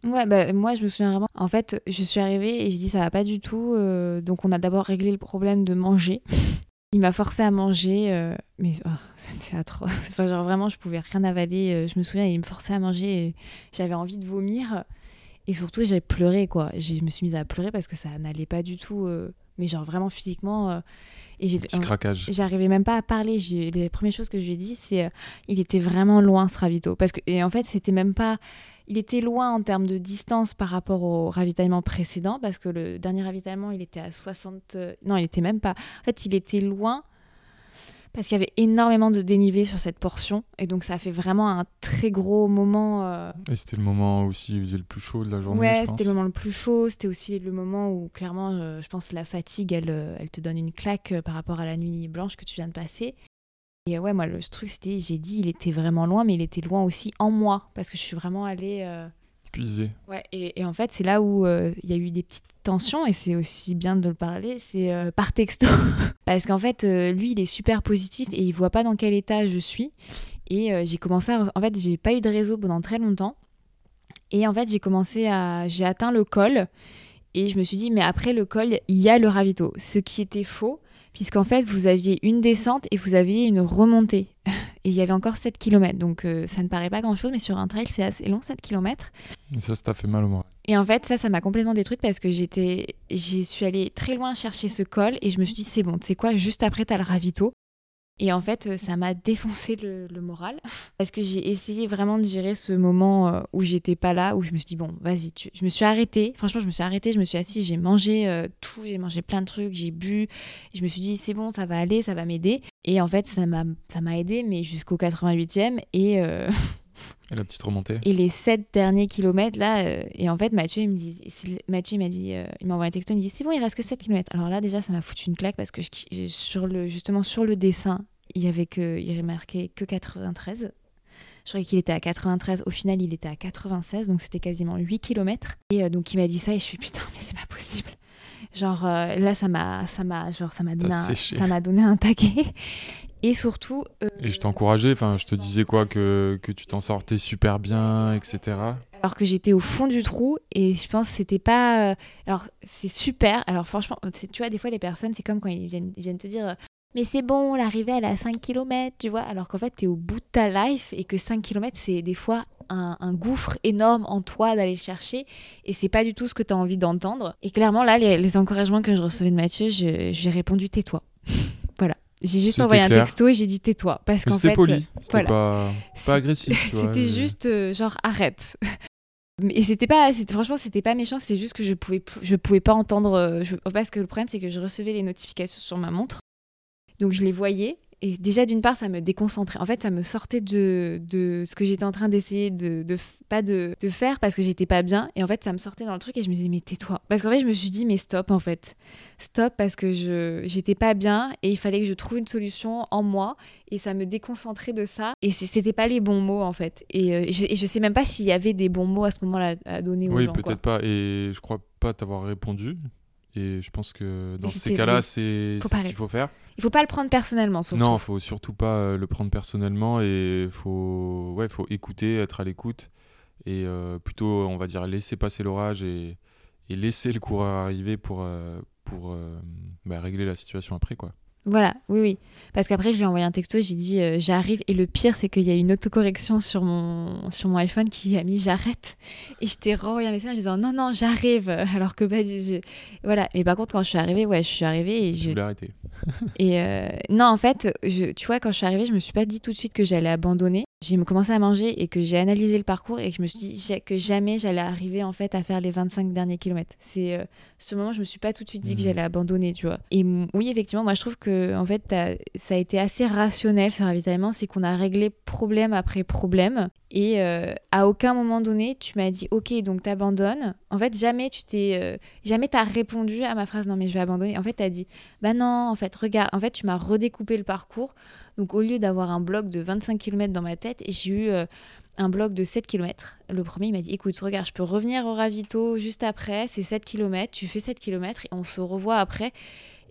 Ouais, bah, moi je me souviens vraiment. En fait, je suis arrivée et je dis ça va pas du tout. euh, donc on a d'abord réglé le problème de manger. Il m'a forcé à manger, euh, mais oh, c'était atroce. Enfin, genre vraiment, je pouvais rien avaler. euh, Je me souviens, il me forçait à manger et j'avais envie de vomir. Et surtout, j'ai pleuré quoi. J'ai- Je me suis mise à pleurer parce que ça n'allait pas du tout. euh, mais genre vraiment physiquement. et j'ai Petit craquage. J'arrivais même pas à parler. J'ai- Les premières choses que je lui ai dit, c'est il était vraiment loin ce ravito. Parce que, et en fait, c'était même pas. Il était loin en termes de distance par rapport au ravitaillement précédent, parce que le dernier ravitaillement, il était à 60. euh, Non, il était même pas. En fait, il était loin parce qu'il y avait énormément de dénivelé sur cette portion. Et donc, ça a fait vraiment un très gros moment. euh, Et c'était le moment aussi il faisait le plus chaud de la journée. Ouais, c'était le moment le plus chaud. C'était aussi le moment où, clairement, euh, je pense, la fatigue, elle, elle te donne une claque par rapport à la nuit blanche que tu viens de passer. Et euh, ouais, moi, le truc, c'était, j'ai dit, il était vraiment loin, mais il était loin aussi en moi, parce que je suis vraiment allée. euh, Puisé. Ouais, et, et en fait, c'est là où euh, il y a eu des petites tensions, et c'est aussi bien de le parler, c'est euh, par texto. Parce qu'en fait, lui, il est super positif et il voit pas dans quel état je suis. Et j'ai commencé à. En fait, j'ai pas eu de réseau pendant très longtemps. Et en fait, j'ai commencé à. J'ai atteint le col. Et je me suis dit, mais après le col, il y a le ravito. Ce qui était faux, puisqu'en fait, vous aviez une descente et vous aviez une remontée. Et il y avait encore 7 km. Donc euh, ça ne paraît pas grand-chose, mais sur un trail, c'est assez long, 7 km. Et ça, ça t'a fait mal au moral. Et en fait, ça, ça m'a complètement détruite parce que j'étais, j'y suis allée très loin chercher ce col et je me suis dit, c'est bon, tu sais quoi, juste après, t'as le ravito. Et en fait, euh, ça m'a défoncé le, moral parce que j'ai essayé vraiment de gérer ce moment euh, où j'étais pas là, où je me suis dit, bon, vas-y, je me suis arrêtée. Franchement, je me suis arrêtée, je me suis assise, j'ai mangé euh, tout, j'ai mangé plein de trucs, j'ai bu. Je me suis dit, c'est bon, ça va aller, ça va m'aider. Et en fait, ça m'a, ça m'a aidé, mais jusqu'au 88e. Et. Et la petite remontée. et les sept derniers kilomètres, là, euh, et en fait, Mathieu, il me dit, Mathieu, il m'a dit, euh, il m'a envoyé un texto, il me dit, c'est bon, il reste que 7 kilomètres. Alors là, déjà, ça m'a foutu une claque parce que je- sur le, justement, sur le dessin, il y avait que, il remarquait que 93. Je croyais qu'il était à 93. Au final, il était à 96, donc c'était quasiment 8 kilomètres. Et euh, donc, il m'a dit ça, et je suis putain, mais c'est pas possible. Genre, là, ça m'a, ça m'a, genre, ça m'a donné, un, ça m'a donné un taquet. Et surtout. euh, Et je t'encourageais, enfin, je te disais quoi, que, que tu t'en sortais super bien, etc. alors que j'étais au fond du trou et je pense que c'était pas euh, alors c'est super alors franchement tu vois des fois les personnes c'est comme quand ils viennent, ils viennent te dire euh, mais c'est bon l'arrivée elle est à 5 km tu vois alors qu'en fait t'es au bout de ta life et que 5 km c'est des fois un, un gouffre énorme en toi d'aller le chercher et c'est pas du tout ce que tu as envie d'entendre et clairement là les, les encouragements que je recevais de Mathieu je- j'ai répondu tais-toi j'ai juste envoyé un texto et j'ai dit tais-toi parce qu'en c'était fait poli, c'était voilà. pas, pas agressif. C'était mais- juste euh, genre arrête. Et c'était pas, franchement, c'était pas méchant, c'est juste que je pouvais, je pouvais pas entendre. euh, je- parce que le problème, c'est que je recevais les notifications sur ma montre, donc je les voyais. Et déjà, d'une part, ça me déconcentrait. En fait, ça me sortait de, de ce que j'étais en train d'essayer de, de pas de, de faire parce que j'étais pas bien. Et en fait, ça me sortait dans le truc et je me disais, mais tais-toi. Parce qu'en fait, je me suis dit, mais stop, en fait. Stop parce que je j'étais pas bien et il fallait que je trouve une solution en moi et ça me déconcentrait de ça et c'était pas les bons mots en fait et, euh, je, et je sais même pas s'il y avait des bons mots à ce moment-là à donner aux Oui, gens quoi. peut-être pas. Et je crois pas t'avoir répondu. Et je pense que dans ces cas-là, c'est ce qu'il faut faire. il faut pas le prendre personnellement surtout Non, faut surtout pas euh, le prendre personnellement et faut ouais, faut écouter, être à l'écoute et euh, plutôt on va dire laisser passer l'orage et, et laisser le coureur arriver pour euh, pour euh, bah, régler la situation après quoi. Voilà, oui, oui. Parce qu'après, je lui ai envoyé un texto, j'ai dit euh, j'arrive. Et le pire, c'est qu'il y a une autocorrection sur mon, sur mon iPhone qui a mis j'arrête. Et je t'ai renvoyé un message en disant non, non, j'arrive. Alors que, bah, je- voilà. Et par contre, quand je suis arrivée, ouais, je suis arrivée et Je je. voulais arrêter. Et euh, non, en fait, je, tu vois, quand je suis arrivée, je me suis pas dit tout de suite que j'allais abandonner. J'ai commencé à manger et que j'ai analysé le parcours et que je me suis dit que jamais j'allais arriver en fait à faire les 25 derniers kilomètres. C'est euh, ce moment, je me suis pas tout de suite dit que Mhm. j'allais abandonner, tu vois. Et oui, effectivement, moi je trouve que en fait ça a été assez rationnel ce ravitaillement, c'est qu'on a réglé problème après problème et euh, à aucun moment donné tu m'as dit ok donc t'abandonnes. En fait jamais tu t'es euh, jamais t'as répondu à ma phrase non mais je vais abandonner. En fait t'as dit bah non en fait regarde en fait tu m'as redécoupé le parcours donc au lieu d'avoir un bloc de 25 km dans ma tête, j'ai eu euh, un bloc de 7 km. Le premier, m'a dit écoute, regarde, je peux revenir au ravito juste après, c'est 7 km, tu fais 7 km et on se revoit après.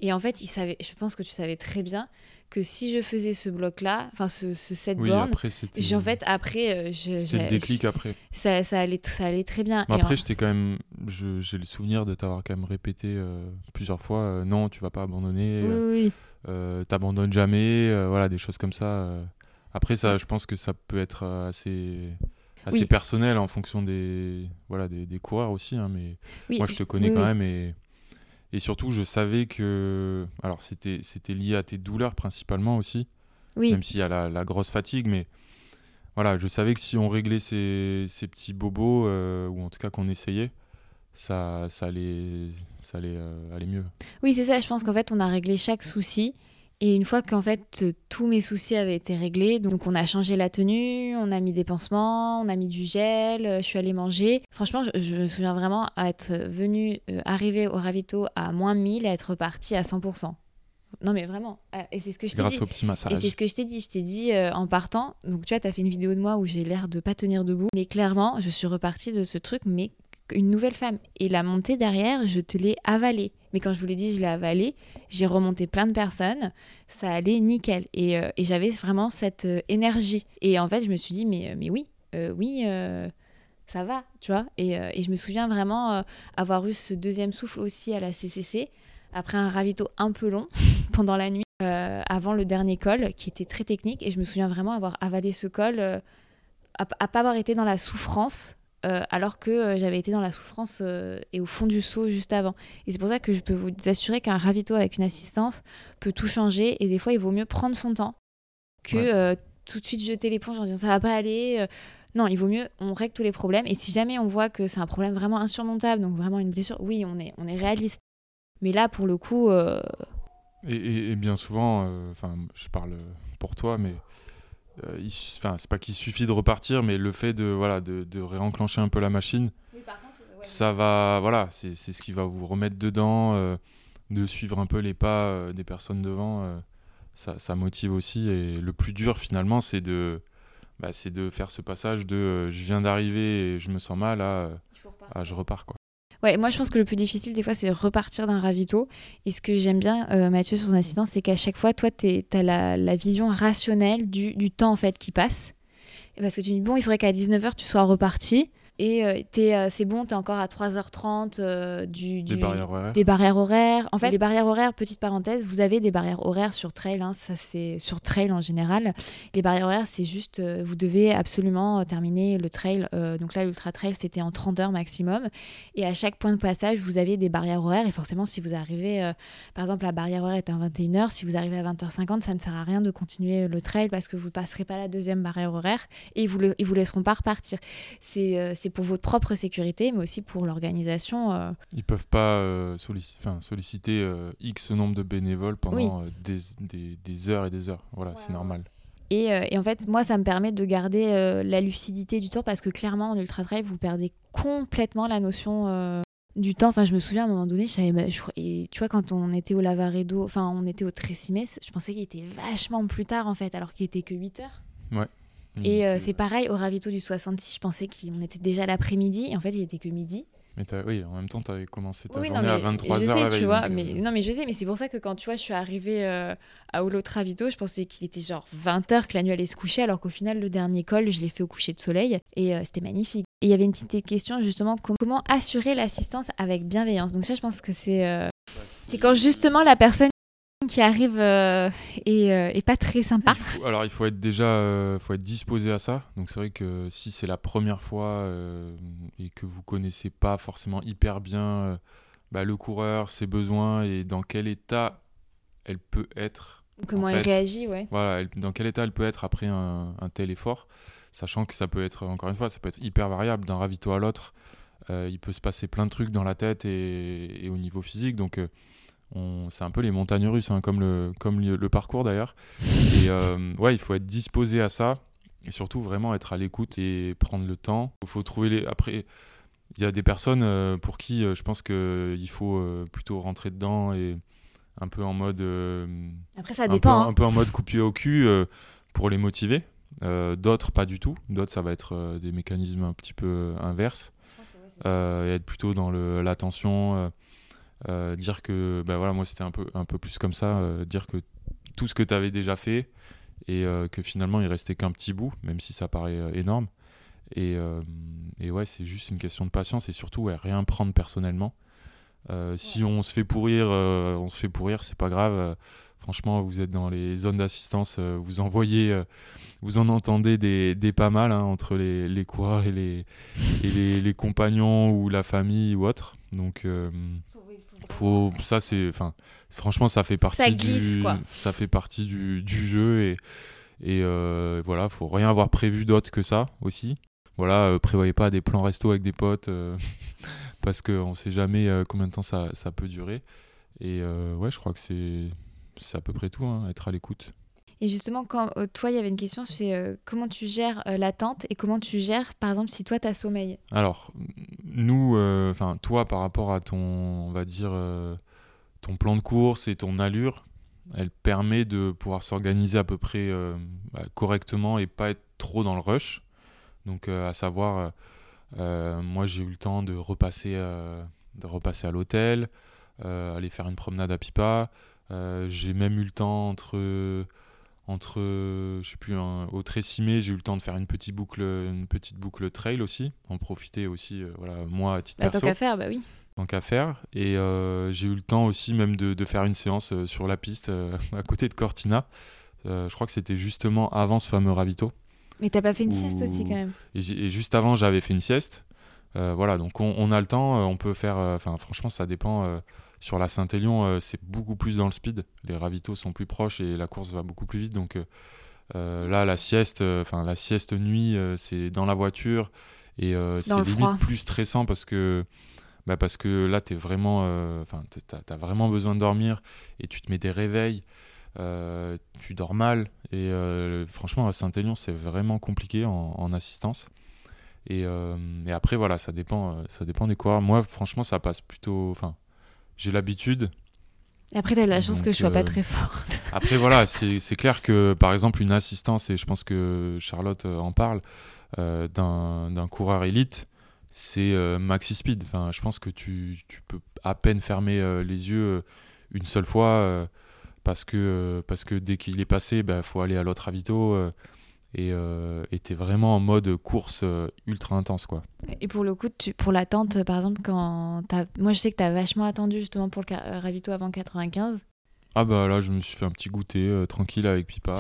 Et en fait, il savait, je pense que tu savais très bien que si je faisais ce bloc-là, enfin ce, ce 7 Oui, j'ai- en fait, après, euh, je- c'était le déclic après. ça, ça, allait, ça allait très bien. Mais Et après, en- j'étais quand même j'ai le souvenir de t'avoir quand même répété euh, plusieurs fois euh, non, tu vas pas abandonner. oui, euh, t'abandonnes jamais, voilà, des choses comme ça. Après, ça, je pense que ça peut être assez, assez personnel en fonction des, voilà, des, des coureurs aussi. hein, mais moi, je te connais quand même et, et surtout, je savais que. Alors, c'était lié à tes douleurs principalement aussi, Oui, même s'il y a la, la grosse fatigue, mais. Voilà, je savais que si on réglait ces, ces petits bobos, euh, ou en tout cas qu'on essayait, ça, ça allait, ça allait euh, aller mieux. Oui, c'est ça. Je pense qu'en fait, on a réglé chaque souci. Et une fois qu'en fait tous mes soucis avaient été réglés, donc on a changé la tenue, on a mis des pansements, on a mis du gel, euh, je suis allée manger. Franchement, je, je me souviens vraiment être venue, euh, arriver au ravito à moins 1000 et être repartie à 100%. Non mais vraiment. Euh, Et c'est ce que je t'ai Grâce dit. au petit Et massage. c'est ce que je t'ai dit. Je t'ai dit euh, en partant. Donc tu vois, t'as fait une vidéo de moi où j'ai l'air de pas tenir debout. Mais clairement, je suis repartie de ce truc, mais une nouvelle femme. Et la montée derrière, je te l'ai avalée. Mais quand je vous l'ai dit, je l'ai avalée. J'ai remonté plein de personnes. Ça allait nickel. Et, euh, et j'avais vraiment cette euh, énergie. Et en fait, je me suis dit, mais, euh, mais oui, oui. ça va, tu vois. Et, et je me souviens vraiment avoir eu ce deuxième souffle aussi à la CCC, après un ravito un peu long pendant la nuit avant le dernier col qui était très technique et je me souviens vraiment avoir avalé ce col à pas avoir été dans la souffrance euh, alors que euh, j'avais été dans la souffrance euh, et au fond du seau juste avant. Et c'est pour ça que je peux vous assurer qu'un ravito avec une assistance peut tout changer et des fois il vaut mieux prendre son temps que Ouais. tout de suite jeter l'éponge en disant ça va pas aller. non, il vaut mieux on règle tous les problèmes et si jamais on voit que c'est un problème vraiment insurmontable, donc vraiment une blessure, oui, on est, on est réaliste. Mais là, pour le coup, Et, et- et bien souvent, enfin, je parle pour toi, mais enfin, c'est pas qu'il suffit de repartir, mais le fait de voilà de, de réenclencher un peu la machine, ça va, voilà, c'est c'est ce qui va vous remettre dedans, euh, de suivre un peu les pas euh, des personnes devant, euh, ça, ça motive aussi. Et le plus dur finalement, c'est de, bah, c'est de faire ce passage de euh, je viens d'arriver et je me sens mal à, euh, à je repars quoi. Ouais, moi je pense que le plus difficile des fois c'est repartir d'un ravito. Et ce que j'aime bien, euh, Mathieu, sur son assistance, c'est qu'à chaque fois, toi, tu as la, vision rationnelle du, du temps en fait qui passe. Parce que tu dis, bon, il faudrait qu'à 19h tu sois reparti. Et euh, t'es, euh, c'est bon, tu es encore à 3h30 euh, du, Des du- barrières horaires. des barrières horaires. En fait, les barrières horaires, petite parenthèse, vous avez des barrières horaires sur trail, hein, ça c'est sur trail en général. Les barrières horaires, c'est juste, euh, vous devez absolument euh, terminer le trail. euh, donc là, l'ultra trail, c'était en 30 heures maximum. Et à chaque point de passage, vous avez des barrières horaires. Et forcément, si vous arrivez, euh, par exemple, la barrière horaire est à 21h, si vous arrivez à 20h50, ça ne sert à rien de continuer le trail parce que vous ne passerez pas la deuxième barrière horaire et ils vous, le- ils vous laisseront pas repartir. C'est euh, c'est pour votre propre sécurité, mais aussi pour l'organisation. euh, Ils peuvent pas euh, sollici- enfin, solliciter euh, X nombre de bénévoles pendant euh, des, des- des heures et des heures. Voilà, Ouais, c'est ouais. normal. Et, euh, et en fait, moi, ça me permet de garder euh, la lucidité du temps parce que clairement, en ultra trail, vous perdez complètement la notion euh, du temps. Enfin, je me souviens à un moment donné, je savais, je et tu vois, quand on était au Lavaredo, enfin, on était au Tressimé, je pensais qu'il était vachement plus tard en fait, alors qu'il était que 8 heures. Et euh, Mais c'est pareil au ravito du 66, je pensais qu'on était déjà l'après-midi, et en fait, il était que midi. mais oui, en même temps, tu avais commencé ta Oui, non, journée à mais 23h je sais, veille. tu vois, donc, euh, mais non, mais je sais, mais c'est pour ça que quand tu vois, je suis arrivée euh, à Olo Travito, je pensais qu'il était genre 20h que la nuit allait se coucher, alors qu'au final, le dernier col, je l'ai fait au coucher de soleil et euh, c'était magnifique. Et il y avait une petite question justement com- comment assurer l'assistance avec bienveillance? Donc ça, je pense que c'est euh, c'est quand justement la personne qui arrive euh, est, euh, est pas très sympa. Il faut- alors, il faut être déjà euh, faut être disposé à ça. Donc, c'est vrai que si c'est la première fois euh, et que vous connaissez pas forcément hyper bien euh, bah, le coureur, ses besoins et dans quel état elle peut être Comment En elle fait, réagit, ouais. Voilà, elle- dans quel état elle peut être après un, un tel effort, sachant que ça peut être, encore une fois, ça peut être hyper variable d'un ravito à l'autre. Euh, il peut se passer plein de trucs dans la tête et, et au niveau physique, donc euh, on- c'est un peu les montagnes russes, hein, comme, le, comme le, le parcours d'ailleurs. Et euh, ouais, il faut être disposé à ça et surtout vraiment être à l'écoute et prendre le temps. Il faut trouver les. Après, il y a des personnes euh, pour qui euh, je pense qu'il faut euh, plutôt rentrer dedans et un peu en mode. euh, Après, ça un peu, dépend. un hein. peu en mode coupé au cul euh, pour les motiver. Euh, D'autres, pas du tout. D'autres, ça va être euh, des mécanismes un petit peu inverses. Euh, et être plutôt dans le- l'attention. Euh, dire que, ben voilà, moi c'était un peu, un peu plus comme ça. euh, dire que tout ce que tu avais déjà fait et euh, que finalement il restait qu'un petit bout, même si ça paraît énorme. Et, et ouais, c'est juste une question de patience et surtout ouais, rien prendre personnellement. Si on se fait pourrir, on se fait pourrir, c'est pas grave. Franchement, vous êtes dans les zones d'assistance, vous en voyez, euh, vous en entendez des, des pas mal hein, entre les, les coureurs et, les, et les, les compagnons ou la famille ou autre. Donc, faut, ça c'est, enfin, franchement, ça fait partie Ça glisse, du, quoi. ça fait partie du, du jeu et, et euh, voilà, faut rien avoir prévu d'autre que ça aussi. Voilà, euh, prévoyez pas des plans resto avec des potes euh, parce qu'on sait jamais combien de temps ça, ça peut durer. Et ouais, je crois que c'est c'est à peu près tout, hein, être à l'écoute. Et justement, quand euh, toi, il y avait une question, c'est euh, comment tu gères euh, l'attente et comment tu gères, par exemple, si toi, tu as sommeil? Alors, nous, enfin, toi, par rapport à ton, on va dire, ton plan de course et ton allure, elle permet de pouvoir s'organiser à peu près bah, correctement et pas être trop dans le rush. Donc, à savoir, moi, j'ai eu le temps de repasser, de repasser à l'hôtel, aller faire une promenade à Pipa. j'ai même eu le temps entre entre, je sais plus, au Tressimé, j'ai eu le temps de faire une petite boucle, une petite boucle trail aussi, en profiter aussi, euh, voilà, moi à titre bah, Tant qu'à faire, bah oui. Tant qu'à faire. Et euh, j'ai eu le temps aussi même de, de faire une séance euh, sur la piste à côté de Cortina. je crois que c'était justement avant ce fameux ravito. Mais t'as pas fait une sieste aussi quand même. Et, juste avant, j'avais fait une sieste. voilà, donc on, on, a le temps, on peut faire. Enfin, franchement, ça dépend sur la Saint-Élion, euh, c'est beaucoup plus dans le speed. Les ravitaux sont plus proches et la course va beaucoup plus vite. Donc euh, euh, là, la sieste, enfin la sieste nuit, c'est dans la voiture et c'est limite plus stressant parce que bah parce que là, es vraiment, enfin, as vraiment besoin de dormir et tu te mets des réveils. tu dors mal et franchement à Saint-Élion c'est vraiment compliqué en, assistance et, et, après voilà ça dépend ça dépend des coureurs moi franchement ça passe plutôt enfin j'ai l'habitude. Après, tu as la chance que je sois pas euh, très forte. Après, voilà, c'est clair que par exemple, une assistance, et je pense que Charlotte euh, en parle, euh, d'un coureur élite, c'est maxi speed. Enfin, je pense que tu, tu, peux à peine fermer les yeux une seule fois parce, que, parce que dès qu'il est passé, il bah, faut aller à l'autre avito et euh, était vraiment en mode course euh, ultra intense quoi. Et pour le coup, tu, pour l'attente, par exemple, quand moi je sais que tu as vachement attendu justement pour le euh, ravito avant 95. Ah bah là, je me suis fait un petit goûter tranquille avec Pipa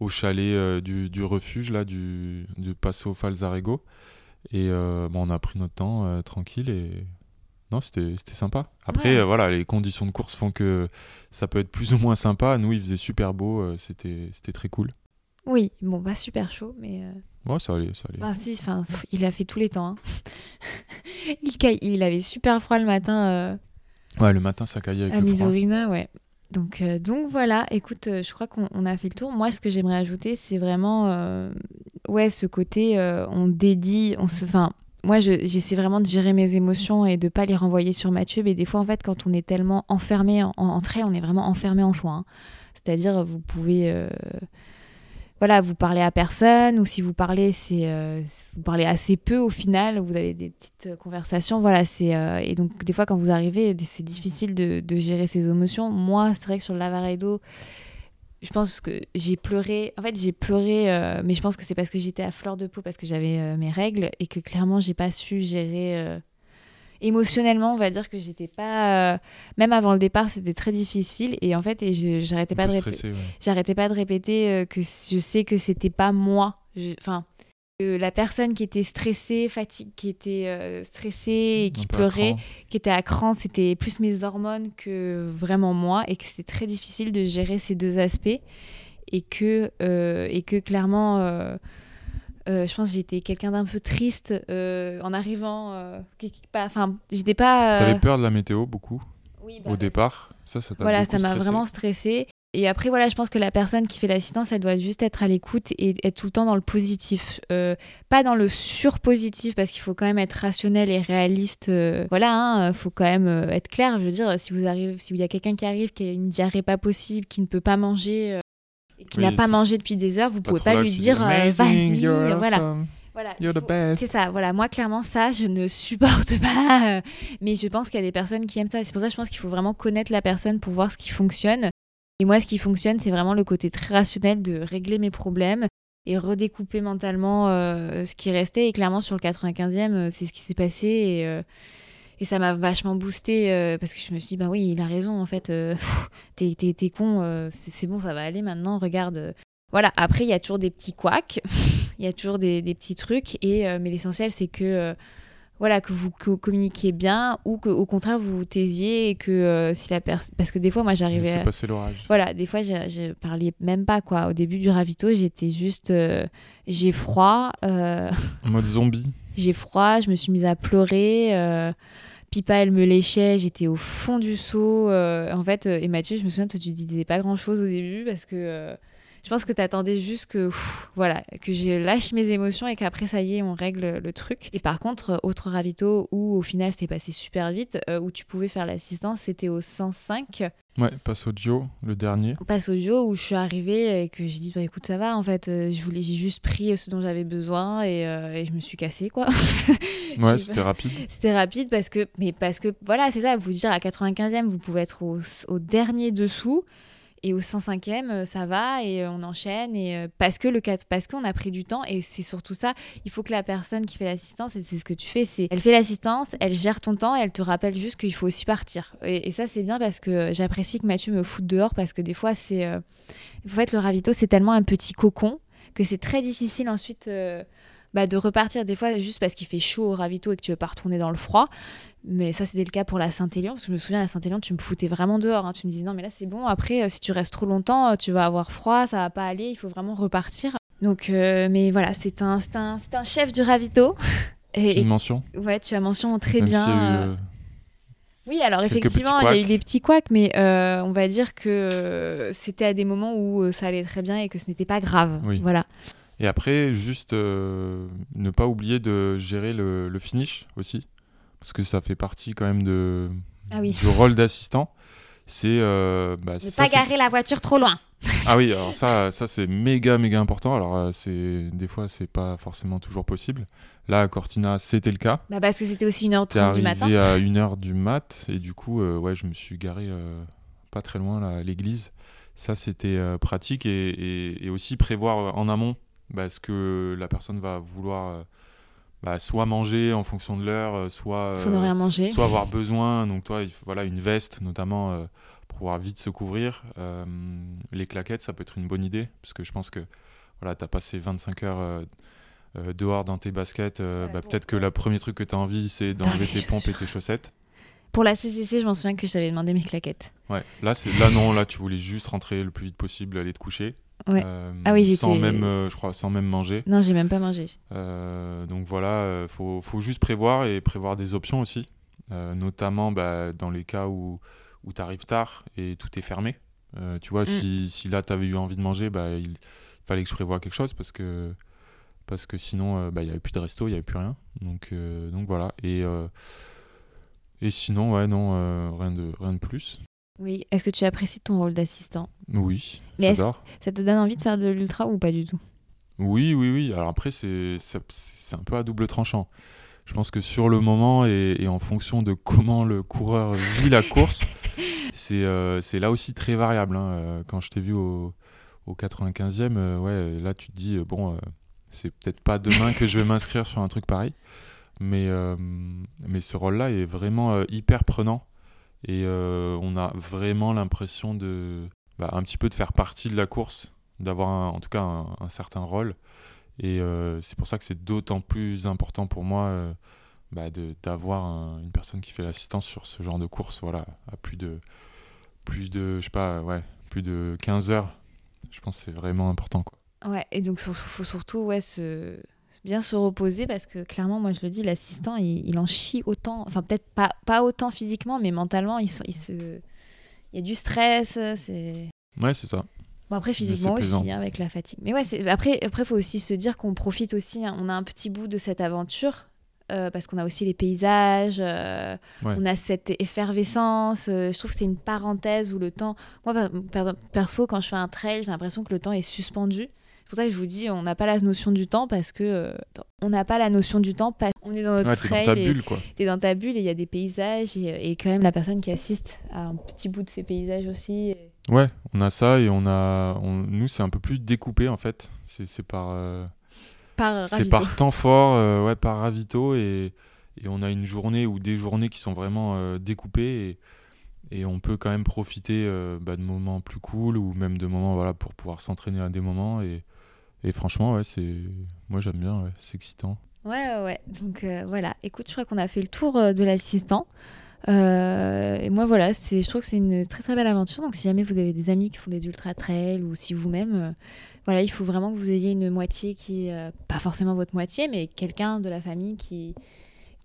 au chalet du, du, refuge là du, du Passo Falzarego et bon, on a pris notre temps tranquille et non, c'était sympa. Après, voilà, les conditions de course font que ça peut être plus ou moins sympa. Nous, il faisait super beau, c'était très cool. Oui, bon, pas super chaud, mais. Euh... Ouais, ça allait, ça allait. Enfin, si, enfin, il a fait tous les temps. Hein. il, il avait super froid le matin. Euh... Ouais, le matin, ça caillait avec à le ouais. Donc, euh, donc voilà, écoute, euh, je crois qu'on a fait le tour. Moi, ce que j'aimerais ajouter, c'est vraiment, ouais, ce côté, on dédie, on se, enfin, moi, j'essaie vraiment de gérer mes émotions et de pas les renvoyer sur Mathieu. Mais des fois, en fait, quand on est tellement enfermé en, entre elles, on est vraiment enfermé en soi. Hein. C'est-à-dire, vous pouvez voilà, vous parlez à personne, ou si vous parlez, c'est euh, vous parlez assez peu au final, vous avez des petites euh, conversations, voilà, c'est euh, et donc des fois quand vous arrivez, c'est difficile de, gérer ses émotions. Moi, c'est vrai que sur le Lavaredo, je pense que j'ai pleuré. En fait, j'ai pleuré, mais je pense que c'est parce que j'étais à fleur de peau, parce que j'avais mes règles et que clairement, j'ai pas su gérer émotionnellement, on va dire que j'étais pas. Euh, même avant le départ, c'était très difficile. Et en fait, et j'arrêtais pas, de j'arrêtais pas de répéter euh, que je sais que c'était pas moi. Enfin, la personne qui était stressée, fatiguée, qui était euh, stressée et qui pleurait, qui était à cran, c'était plus mes hormones que vraiment moi. Et que c'était très difficile de gérer ces deux aspects. Et que, et que clairement je pense que j'étais quelqu'un d'un peu triste euh, en arrivant. Euh, enfin, j'étais pas. T'avais peur de la météo beaucoup oui, bah, au départ? Ça, ça Voilà, ça m'a vraiment stressé. Et après, voilà, je pense que la personne qui fait l'assistance, elle doit juste être à l'écoute et être tout le temps dans le positif. pas dans le surpositif, parce qu'il faut quand même être rationnel et réaliste. voilà, il hein, faut quand même être clair. Je veux dire, si vous arrivez, s'il y a quelqu'un qui arrive, qui a une diarrhée pas possible, qui ne peut pas manger, qui n'a pas mangé depuis des heures, vous pouvez pas lui dire euh, vas-y, voilà. Voilà, c'est ça. Voilà, moi clairement ça, je ne supporte pas. Euh, mais je pense qu'il y a des personnes qui aiment ça. C'est pour ça que je pense qu'il faut vraiment connaître la personne pour voir ce qui fonctionne. Et moi, ce qui fonctionne, c'est vraiment le côté très rationnel de régler mes problèmes et redécouper mentalement euh, ce qui restait. Et clairement, sur le 95e, c'est ce qui s'est passé. Et, et ça m'a vachement boosté euh, parce que je me suis dit, bah oui, il a raison, en fait, euh, t'es, con, euh, c'est, bon, ça va aller maintenant, regarde. Voilà, après, il y a toujours des petits couacs, il y a toujours des, petits trucs, et, mais l'essentiel, c'est que, voilà, que vous communiquiez bien ou qu'au contraire, vous vous taisiez et que si la personne. Parce que des fois, moi, j'arrivais. C'est passé l'orage. Voilà, des fois, je parlais même pas, quoi. Au début du ravito, j'étais juste. j'ai froid. En mode zombie. J'ai froid, je me suis mise à pleurer Pipa, elle me léchait, j'étais au fond du seau. euh, en fait, euh, et Mathieu, je me souviens, toi, tu disais pas grand-chose au début parce que euh, je pense que t'attendais juste que, voilà, que je lâche mes émotions et qu'après, ça y est, on règle le truc. Et par contre, euh, autre ravito où au final, c'était passé super vite, euh, où tu pouvais faire l'assistance, c'était au 105. Ouais, passe au Gio, le dernier. Passe au Joe où je suis arrivée et que j'ai dit bah écoute ça va en fait euh, je voulais j'ai juste pris ce dont j'avais besoin et, euh, et je me suis cassée quoi. Ouais, c'était rapide. C'était rapide parce que mais parce que voilà c'est ça vous dire à 95e vous pouvez être au, au dernier dessous et au 105e euh, ça va et euh, on enchaîne et euh, parce que le parce qu'on a pris du temps et c'est surtout ça. Il faut que la personne qui fait l'assistance et c'est ce que tu fais c'est elle fait l'assistance elle gère ton temps et elle te rappelle juste qu'il faut aussi partir. Et, ça c'est bien parce que j'apprécie que Mathieu me foute dehors parce que des fois c'est en fait le ravito c'est tellement un petit cocon que c'est très difficile ensuite bah, de repartir des fois juste parce qu'il fait chaud au ravito et que tu veux pas retourner dans le froid. Mais ça, c'était le cas pour la Saint-Élion. Parce que je me souviens, à la Saint-Élion, tu me foutais vraiment dehors. hein. Tu me disais, non, mais là, c'est bon. Après, euh, si tu restes trop longtemps, euh, tu vas avoir froid, ça va pas aller. Il faut vraiment repartir. Donc, euh, mais voilà, c'est un, un, un chef du ravito. Et, une mention. et- ouais, tu as mention très Même bien. eu, euh, Oui, alors effectivement, il y a eu des petits couacs, mais on va dire que c'était à des moments où ça allait très bien et que ce n'était pas grave. Oui. Voilà. Et après, juste euh, ne pas oublier de gérer le, le finish aussi, parce que ça fait partie quand même de, Ah oui. du rôle d'assistant. C'est euh, bah, Ne pas garer la voiture trop loin. Ah oui, alors ça, ça c'est méga méga important. Alors euh, c'est des fois c'est pas forcément toujours possible. Là à Cortina, c'était le cas. Bah parce que c'était aussi T'es 1h30 du arrivé matin. à 1h du mat et du coup euh, ouais, je me suis garé pas très loin là, à l'église. Ça c'était pratique et, et- et aussi prévoir en amont bah, ce que la personne va vouloir euh, bah, soit manger en fonction de l'heure, euh, soit Soit ne euh, rien manger. soit avoir besoin. Donc toi, il faut, voilà, une veste notamment euh, pour pouvoir vite se couvrir. Euh, les claquettes, ça peut être une bonne idée parce que je pense que voilà, tu as passé 25 heures euh, euh, dehors dans tes baskets. euh, Ouais, bah, Peut-être que le premier truc que tu as envie, c'est d'enlever tes pompes et tes chaussettes. Pour la CCC, je m'en souviens que je t'avais demandé mes claquettes. Ouais. Là, c'est là non, là tu voulais juste rentrer le plus vite possible, aller te coucher. Ouais. Euh, Ah oui, sans même, euh, je crois, sans même manger. Non, j'ai même pas mangé. Euh, donc voilà, euh, faut, faut juste prévoir et prévoir des options aussi, notamment bah, dans les cas où, où tu arrives tard et tout est fermé. Tu vois, Mm. si, si là tu avais eu envie de manger, bah, il fallait que je prévoie quelque chose parce que, parce que sinon bah, il n'y avait plus de resto, il n'y avait plus rien. Donc, donc voilà. Et, et sinon, ouais, non, rien, de, rien de plus. Oui. Est-ce que tu apprécies ton rôle d'assistant? Oui, Mais j'adore. Ça te donne envie de faire de l'ultra ou pas du tout? Oui, oui, oui. Alors après, c'est un peu à double tranchant. Je pense que sur le moment et, et en fonction de comment le coureur vit la course, c'est euh, c'est là aussi très variable. hein. Euh, Quand je t'ai vu au, au 95e, euh, ouais, là tu te dis, euh, bon, c'est peut-être pas demain que je vais m'inscrire sur un truc pareil. Mais, mais ce rôle-là est vraiment hyper prenant. Et euh, on a vraiment l'impression de bah, un petit peu de faire partie de la course, d'avoir en tout cas un, certain rôle. Et euh, c'est pour ça que c'est d'autant plus important pour moi euh, bah, d'avoir un- une personne qui fait l'assistance sur ce genre de course, voilà, à plus de, plus de, je sais pas, ouais, plus de 15 heures. Je pense que c'est vraiment important, quoi. Ouais. Et donc, faut surtout ouais. Bien se reposer parce que clairement, moi je le dis, l'assistant, il, il en chie autant. Enfin, peut-être pas, pas autant physiquement, mais mentalement, il, se- il se... il y a du stress. C'est. Ouais, c'est ça. Bon après physiquement aussi hein, avec la fatigue. Mais ouais, après après faut aussi se dire qu'on profite aussi. hein. On a un petit bout de cette aventure euh, parce qu'on a aussi les paysages. euh, Ouais. On a cette effervescence. euh, je trouve que c'est une parenthèse où le temps. Moi per- per- perso quand je fais un trail, j'ai l'impression que le temps est suspendu. C'est pour ça que je vous dis, on n'a pas la notion du temps parce que euh, on n'a pas la notion du temps parce qu'on est dans notre Ouais, t'es dans ta et bulle, quoi. t'es dans ta bulle et il y a des paysages et, et quand même la personne qui assiste à un petit bout de ces paysages aussi. et- Ouais, on a ça et on a, on- nous c'est un peu plus découpé en fait. C'est par, euh, Par c'est par temps fort, euh, ouais, par ravito et, et on a une journée ou des journées qui sont vraiment euh, découpées et, et on peut quand même profiter euh, bah, de moments plus cool ou même de moments voilà pour pouvoir s'entraîner à des moments et, et franchement ouais c'est, moi j'aime bien, c'est excitant. Ouais, ouais. Donc euh, voilà, écoute, je crois qu'on a fait le tour euh, de l'assistant. Euh, et moi, voilà, c'est, je trouve que c'est une très très belle aventure. Donc si jamais vous avez des amis qui font des ultra trail ou si vous-même, voilà, il faut vraiment que vous ayez une moitié qui, pas forcément votre moitié, mais quelqu'un de la famille qui,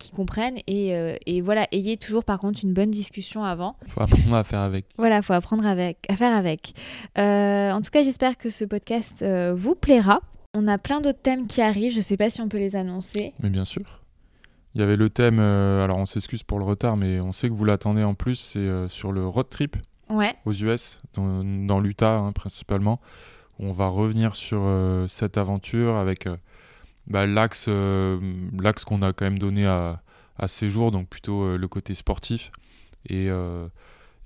qui comprennent. Et, euh, et voilà, ayez toujours par contre une bonne discussion avant. Faut apprendre à faire avec. Voilà, faut apprendre avec, à faire avec. Euh, en tout cas, j'espère que ce podcast euh, vous plaira. On a plein d'autres thèmes qui arrivent. Je sais pas si on peut les annoncer. Mais bien sûr. Il y avait le thème, alors on s'excuse pour le retard, mais on sait que vous l'attendez en plus, c'est sur le road trip Ouais. aux US, dans, dans l'Utah hein, principalement. où On va revenir sur cette aventure avec bah, l'axe euh, l'axe qu'on a quand même donné à, à ces jours, donc plutôt euh, le côté sportif. Et, euh,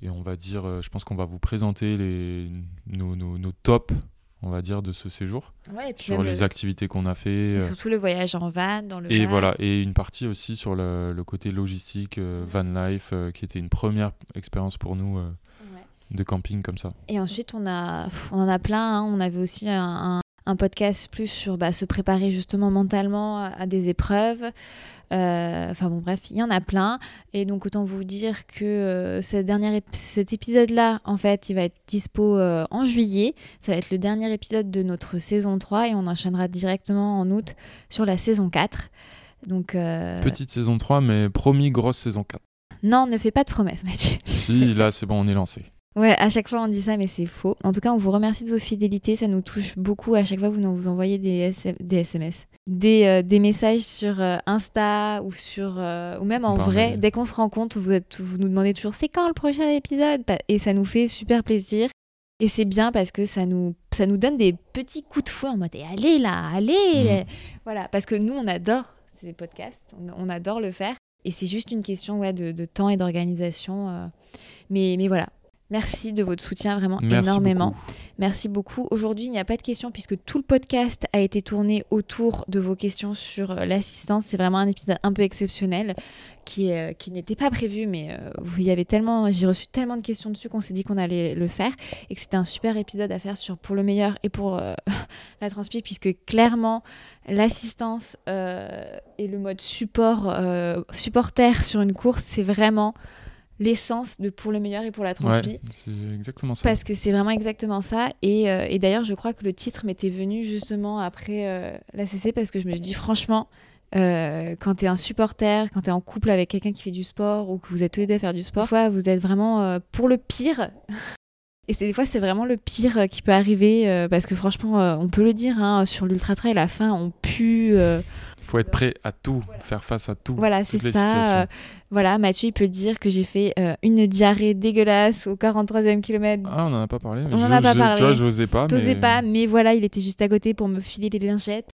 et on va dire, je pense qu'on va vous présenter les, nos, nos, nos tops, on va dire, de ce séjour, Ouais, et puis sur les le- activités qu'on a fait. et surtout le voyage en van, dans le et van. voilà, et une partie aussi sur le, le côté logistique, euh, van life, euh, qui était une première expérience pour nous euh, Ouais. de camping comme ça. Et ensuite, on, a, on en a plein. hein. On avait aussi un, un- podcast plus sur bah, se préparer justement mentalement à, des épreuves. Euh, Enfin bon, bref, il y en a plein. Et donc, autant vous dire que euh, cette dernière ép- cet épisode-là, en fait, il va être dispo euh, en juillet. Ça va être le dernier épisode de notre saison 3 et on enchaînera directement en août sur la saison 4. Donc, Petite saison 3, mais promis grosse saison 4. non, ne fais pas de promesses, Mathieu. si, là c'est bon, on est lancé. Ouais, à chaque fois on dit ça, mais c'est faux. En tout cas, on vous remercie de vos fidélités, ça nous touche beaucoup. À chaque fois, vous nous vous envoyez des, SMS, des, euh, des messages sur euh, Insta ou sur euh, ou même en Par vrai. Dès qu'on se rencontre, vous êtes, vous nous demandez toujours c'est quand le prochain épisode, Pa- et ça nous fait super plaisir. Et c'est bien parce que ça nous, ça nous donne des petits coups de fouet en mode Eh, allez là, allez, Mm. voilà. Parce que nous, on adore ces podcasts, on, adore le faire, et c'est juste une question ouais, de, de temps et d'organisation. mais, mais voilà. Merci de votre soutien vraiment Merci énormément. beaucoup. Merci beaucoup. Aujourd'hui, il n'y a pas de questions puisque tout le podcast a été tourné autour de vos questions sur euh, l'assistance. C'est vraiment un épisode un peu exceptionnel qui, euh, qui n'était pas prévu, mais euh, vous y avez tellement, j'ai reçu tellement de questions dessus qu'on s'est dit qu'on allait le faire et que c'était un super épisode à faire sur pour le meilleur et pour euh, la transpi puisque clairement l'assistance et le mode support supporter sur une course, c'est vraiment l'essence de pour le meilleur et pour la transpi. Ouais, c'est exactement ça. Parce que c'est vraiment exactement ça. Et, euh, et d'ailleurs, je crois que le titre m'était venu justement après euh, la CC parce que je me dit, franchement, euh, quand tu es un supporter, quand tu es en couple avec quelqu'un qui fait du sport ou que vous êtes tous les deux à faire du sport, des fois, vous êtes vraiment euh, pour le pire. Et c'est des fois, c'est vraiment le pire qui peut arriver parce que franchement, on peut le dire, hein, sur l'ultra trail, à la fin, on pue. Il faut être prêt à tout, faire face à tout. voilà, c'est ça. euh, voilà, Mathieu, il peut dire que j'ai fait euh, une diarrhée dégueulasse au 43e kilomètre Ah, on en a pas parlé. On Je- en a pas je- parlé. Tu vois, j'osais pas. T'osais mais... pas, mais voilà, il était juste à côté pour me filer les lingettes.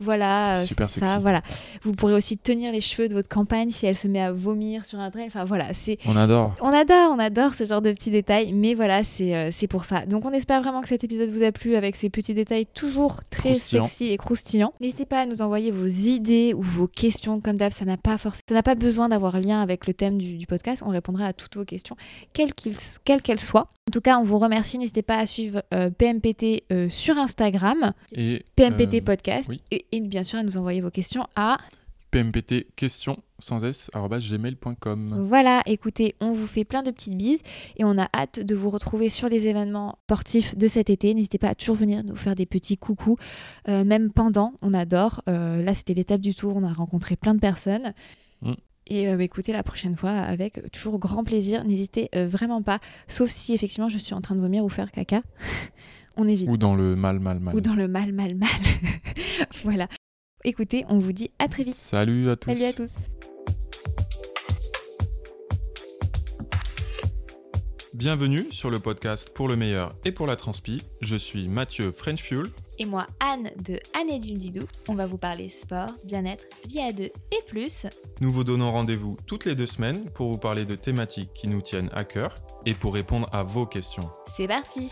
Voilà, euh, Super ça, voilà. Vous pourrez aussi tenir les cheveux de votre campagne si elle se met à vomir sur un trail. Enfin voilà, c'est On adore. on adore, on adore ce genre de petits détails, mais voilà, c'est euh, c'est pour ça. Donc on espère vraiment que cet épisode vous a plu avec ces petits détails toujours très sexy et croustillants. N'hésitez pas à nous envoyer vos idées ou vos questions, comme d'hab, ça n'a pas forcément, ça n'a pas besoin d'avoir lien avec le thème du, du podcast. On répondra à toutes vos questions, quelles qu'elles soient. En tout cas, on vous remercie. N'hésitez pas à suivre euh, PMPT euh, sur Instagram, Et PMPT euh, Podcast, oui. et, et bien sûr à nous envoyer vos questions à PMPT question sans s gmail.com. Voilà, écoutez, on vous fait plein de petites bises et on a hâte de vous retrouver sur les événements sportifs de cet été. N'hésitez pas à toujours venir nous faire des petits coucous, euh, même pendant, on adore. Là, c'était l'étape du tour, on a rencontré plein de personnes. Et euh, bah, écoutez, la prochaine fois, avec toujours grand plaisir, n'hésitez euh, vraiment pas, sauf si effectivement je suis en train de vomir ou faire caca. on évite. Ou dans le mal, mal, mal. Ou dans le mal, mal, mal. voilà. Écoutez, on vous dit à très vite. Salut à tous. Salut à tous. Bienvenue sur le podcast Pour le meilleur et pour la transpi. Je suis Mathieu French Fuel. et moi Anne de Anne et du Didou. On va vous parler sport, bien-être, vie à deux et plus. Nous vous donnons rendez-vous toutes les deux semaines pour vous parler de thématiques qui nous tiennent à cœur et pour répondre à vos questions. C'est parti